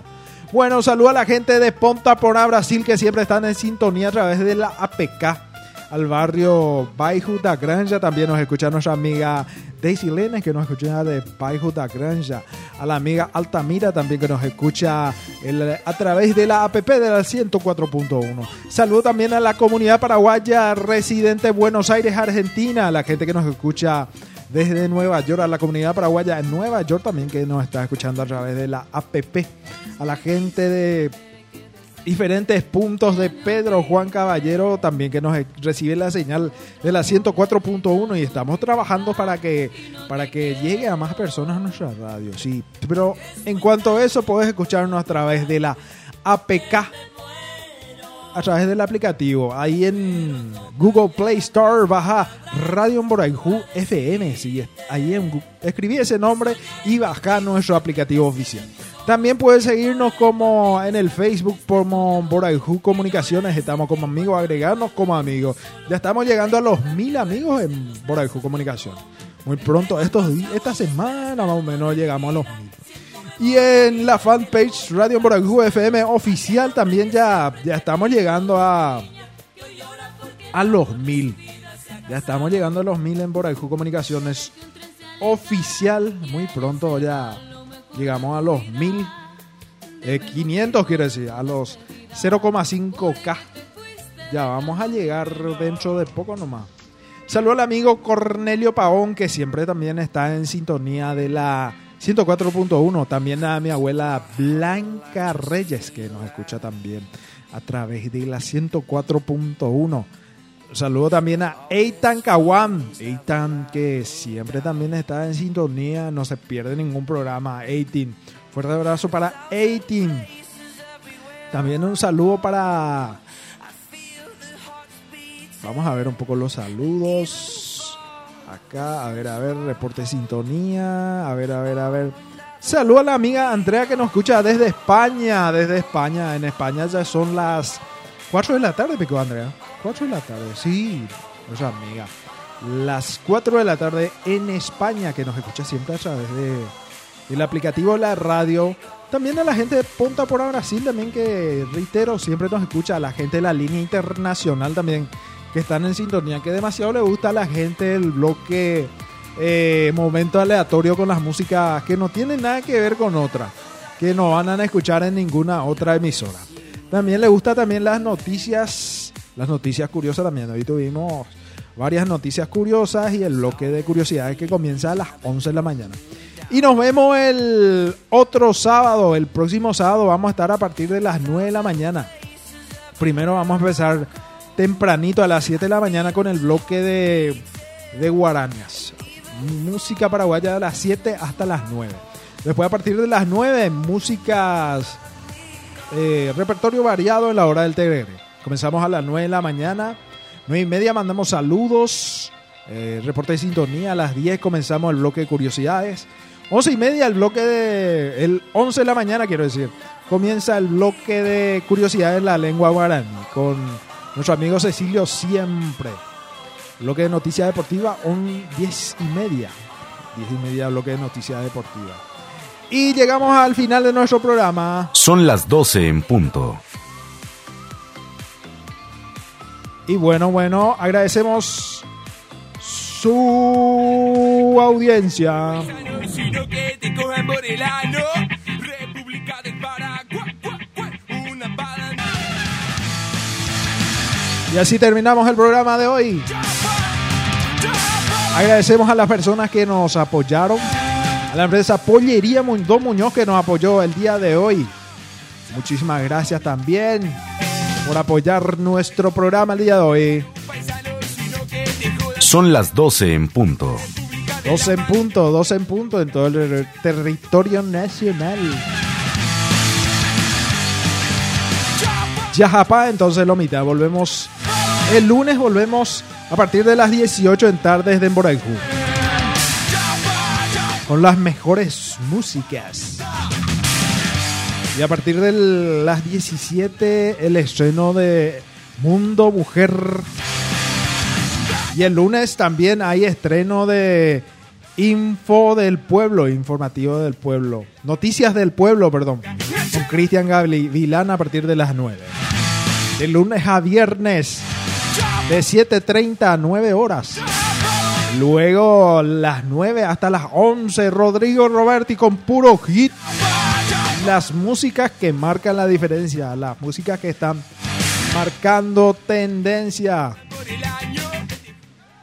Bueno, saludo a la gente de Ponta Porá, Brasil, que siempre están en sintonía a través de la APK. Al barrio Bairro da Granja también nos escucha nuestra amiga Daisy Lenes, que nos escucha de Bairro da Granja. A la amiga Altamira también que nos escucha a través de la APP de la 104.1. Saludo también a la comunidad paraguaya residente en Buenos Aires, Argentina. A la gente que nos escucha desde Nueva York, a la comunidad paraguaya en Nueva York también que nos está escuchando a través de la APP. A la gente de diferentes puntos de Pedro Juan Caballero también que nos recibe la señal de la 104.1 y estamos trabajando para que para que llegue a más personas a nuestra radio, sí. Pero en cuanto a eso puedes escucharnos a través de la APK a través del aplicativo. Ahí en Google Play Store baja Radio Boraijú FM. Sí, ahí en, escribí ese nombre y baja nuestro aplicativo oficial. También puedes seguirnos como en el Facebook como Boraijú Comunicaciones. Estamos como amigos, agregarnos como amigos. Ya estamos llegando a los mil amigos en Boraijú Comunicación. Muy pronto, estos esta semana más o menos llegamos a los mil. Y en la fanpage Radio Morajú FM oficial también ya, ya estamos llegando a, a los mil. Ya estamos llegando a los mil en Morajú Comunicaciones oficial. Muy pronto ya llegamos a los mil. Eh, 500 quiero decir, a los 0,5K. Ya vamos a llegar dentro de poco nomás. Saludo al amigo Cornelio Paón, que siempre también está en sintonía de la 104.1. También a mi abuela Blanca Reyes, que nos escucha también a través de la 104.1. Saludo también a Eitan Kawam. Eitan, que siempre también está en sintonía, no se pierde ningún programa. Eitin. Fuerte abrazo para Eitin. También un saludo para. Vamos a ver un poco los saludos. Acá, a ver, a ver, reporte sintonía. A ver, a ver, a ver. Saludo a la amiga Andrea que nos escucha desde España. Desde España. En España ya son las 4 de la tarde, picó Andrea. 4 de la tarde, sí. Nuestra amiga. Las 4 de la tarde en España, que nos escucha siempre a través de, del aplicativo la radio. También a la gente de Punta por Brasil, también que reitero, siempre nos escucha. A la gente de la línea internacional también, que están en sintonía, que demasiado le gusta a la gente el bloque eh, momento aleatorio con las músicas que no tienen nada que ver con otra, que no van a escuchar en ninguna otra emisora. También le gusta también las noticias, las noticias curiosas también. Hoy tuvimos varias noticias curiosas y el bloque de curiosidades que comienza a las 11 de la mañana. Y nos vemos el otro sábado, el próximo sábado vamos a estar a partir de las 9 de la mañana. Primero vamos a empezar tempranito a las 7 de la mañana con el bloque de, de guarañas. Música paraguaya de las 7 hasta las 9. Después a partir de las 9, músicas, eh, repertorio variado en la hora del TGR. Comenzamos a las 9 de la mañana. 9 y media mandamos saludos. Eh, reporte de sintonía. A las 10 comenzamos el bloque de curiosidades. 11 y media el bloque de... El 11 de la mañana quiero decir. Comienza el bloque de curiosidades en la lengua guaraní. Con nuestro amigo Cecilio siempre. Bloque de noticias deportiva. Un 10 y media. 10 y media bloque de noticias deportiva. Y llegamos al final de nuestro programa. Son las 12 en punto. Y bueno, bueno, agradecemos su audiencia. Y así terminamos el programa de hoy. Agradecemos a las personas que nos apoyaron. A la empresa Pollería Mundo Muñoz que nos apoyó el día de hoy. Muchísimas gracias también por apoyar nuestro programa el día de hoy. Son las 12 en punto. 12 en punto, 12 en punto en todo el territorio nacional. Yajapa, entonces Lomita, volvemos el lunes, volvemos a partir de las 18 en tardes de Emboraiju. Con las mejores músicas. Y a partir de las 17 el estreno de Mundo Mujer. Y el lunes también hay estreno de Info del Pueblo, informativo del pueblo. Noticias del pueblo, perdón. Con Cristian Vilán a partir de las 9. De lunes a viernes, de 7.30 a 9 horas. Luego las 9 hasta las 11, Rodrigo Roberti con puro hit. Las músicas que marcan la diferencia, las músicas que están marcando tendencia.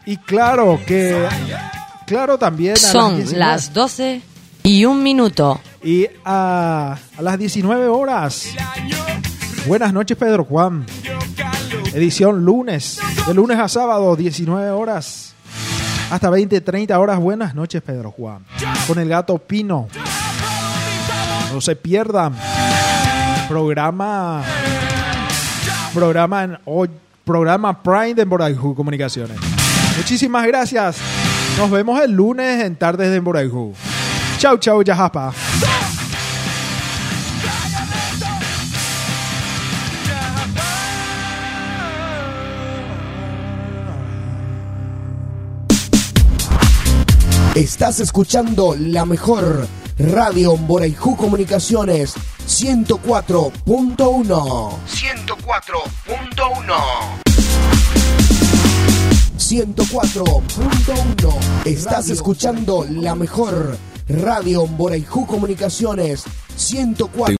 Y claro que, claro también. a las Son 19 las 12 y un minuto. Y a, a las 19 horas. Buenas noches, Pedro Juan. Edición lunes. De lunes a sábado, 19 horas. Hasta 20, 30 horas. Buenas noches, Pedro Juan. Con el gato Pino. Se pierdan. Programa. Programa en hoy. Programa Prime de Emboraiju Comunicaciones. Muchísimas gracias. Nos vemos el lunes en Tardes de Emboraiju. Chau, chau, Yajapa. Estás escuchando la mejor Radio Boraijú Comunicaciones 104.1. 104.1 104.1. Estás escuchando la mejor Radio Boraijú Comunicaciones 104.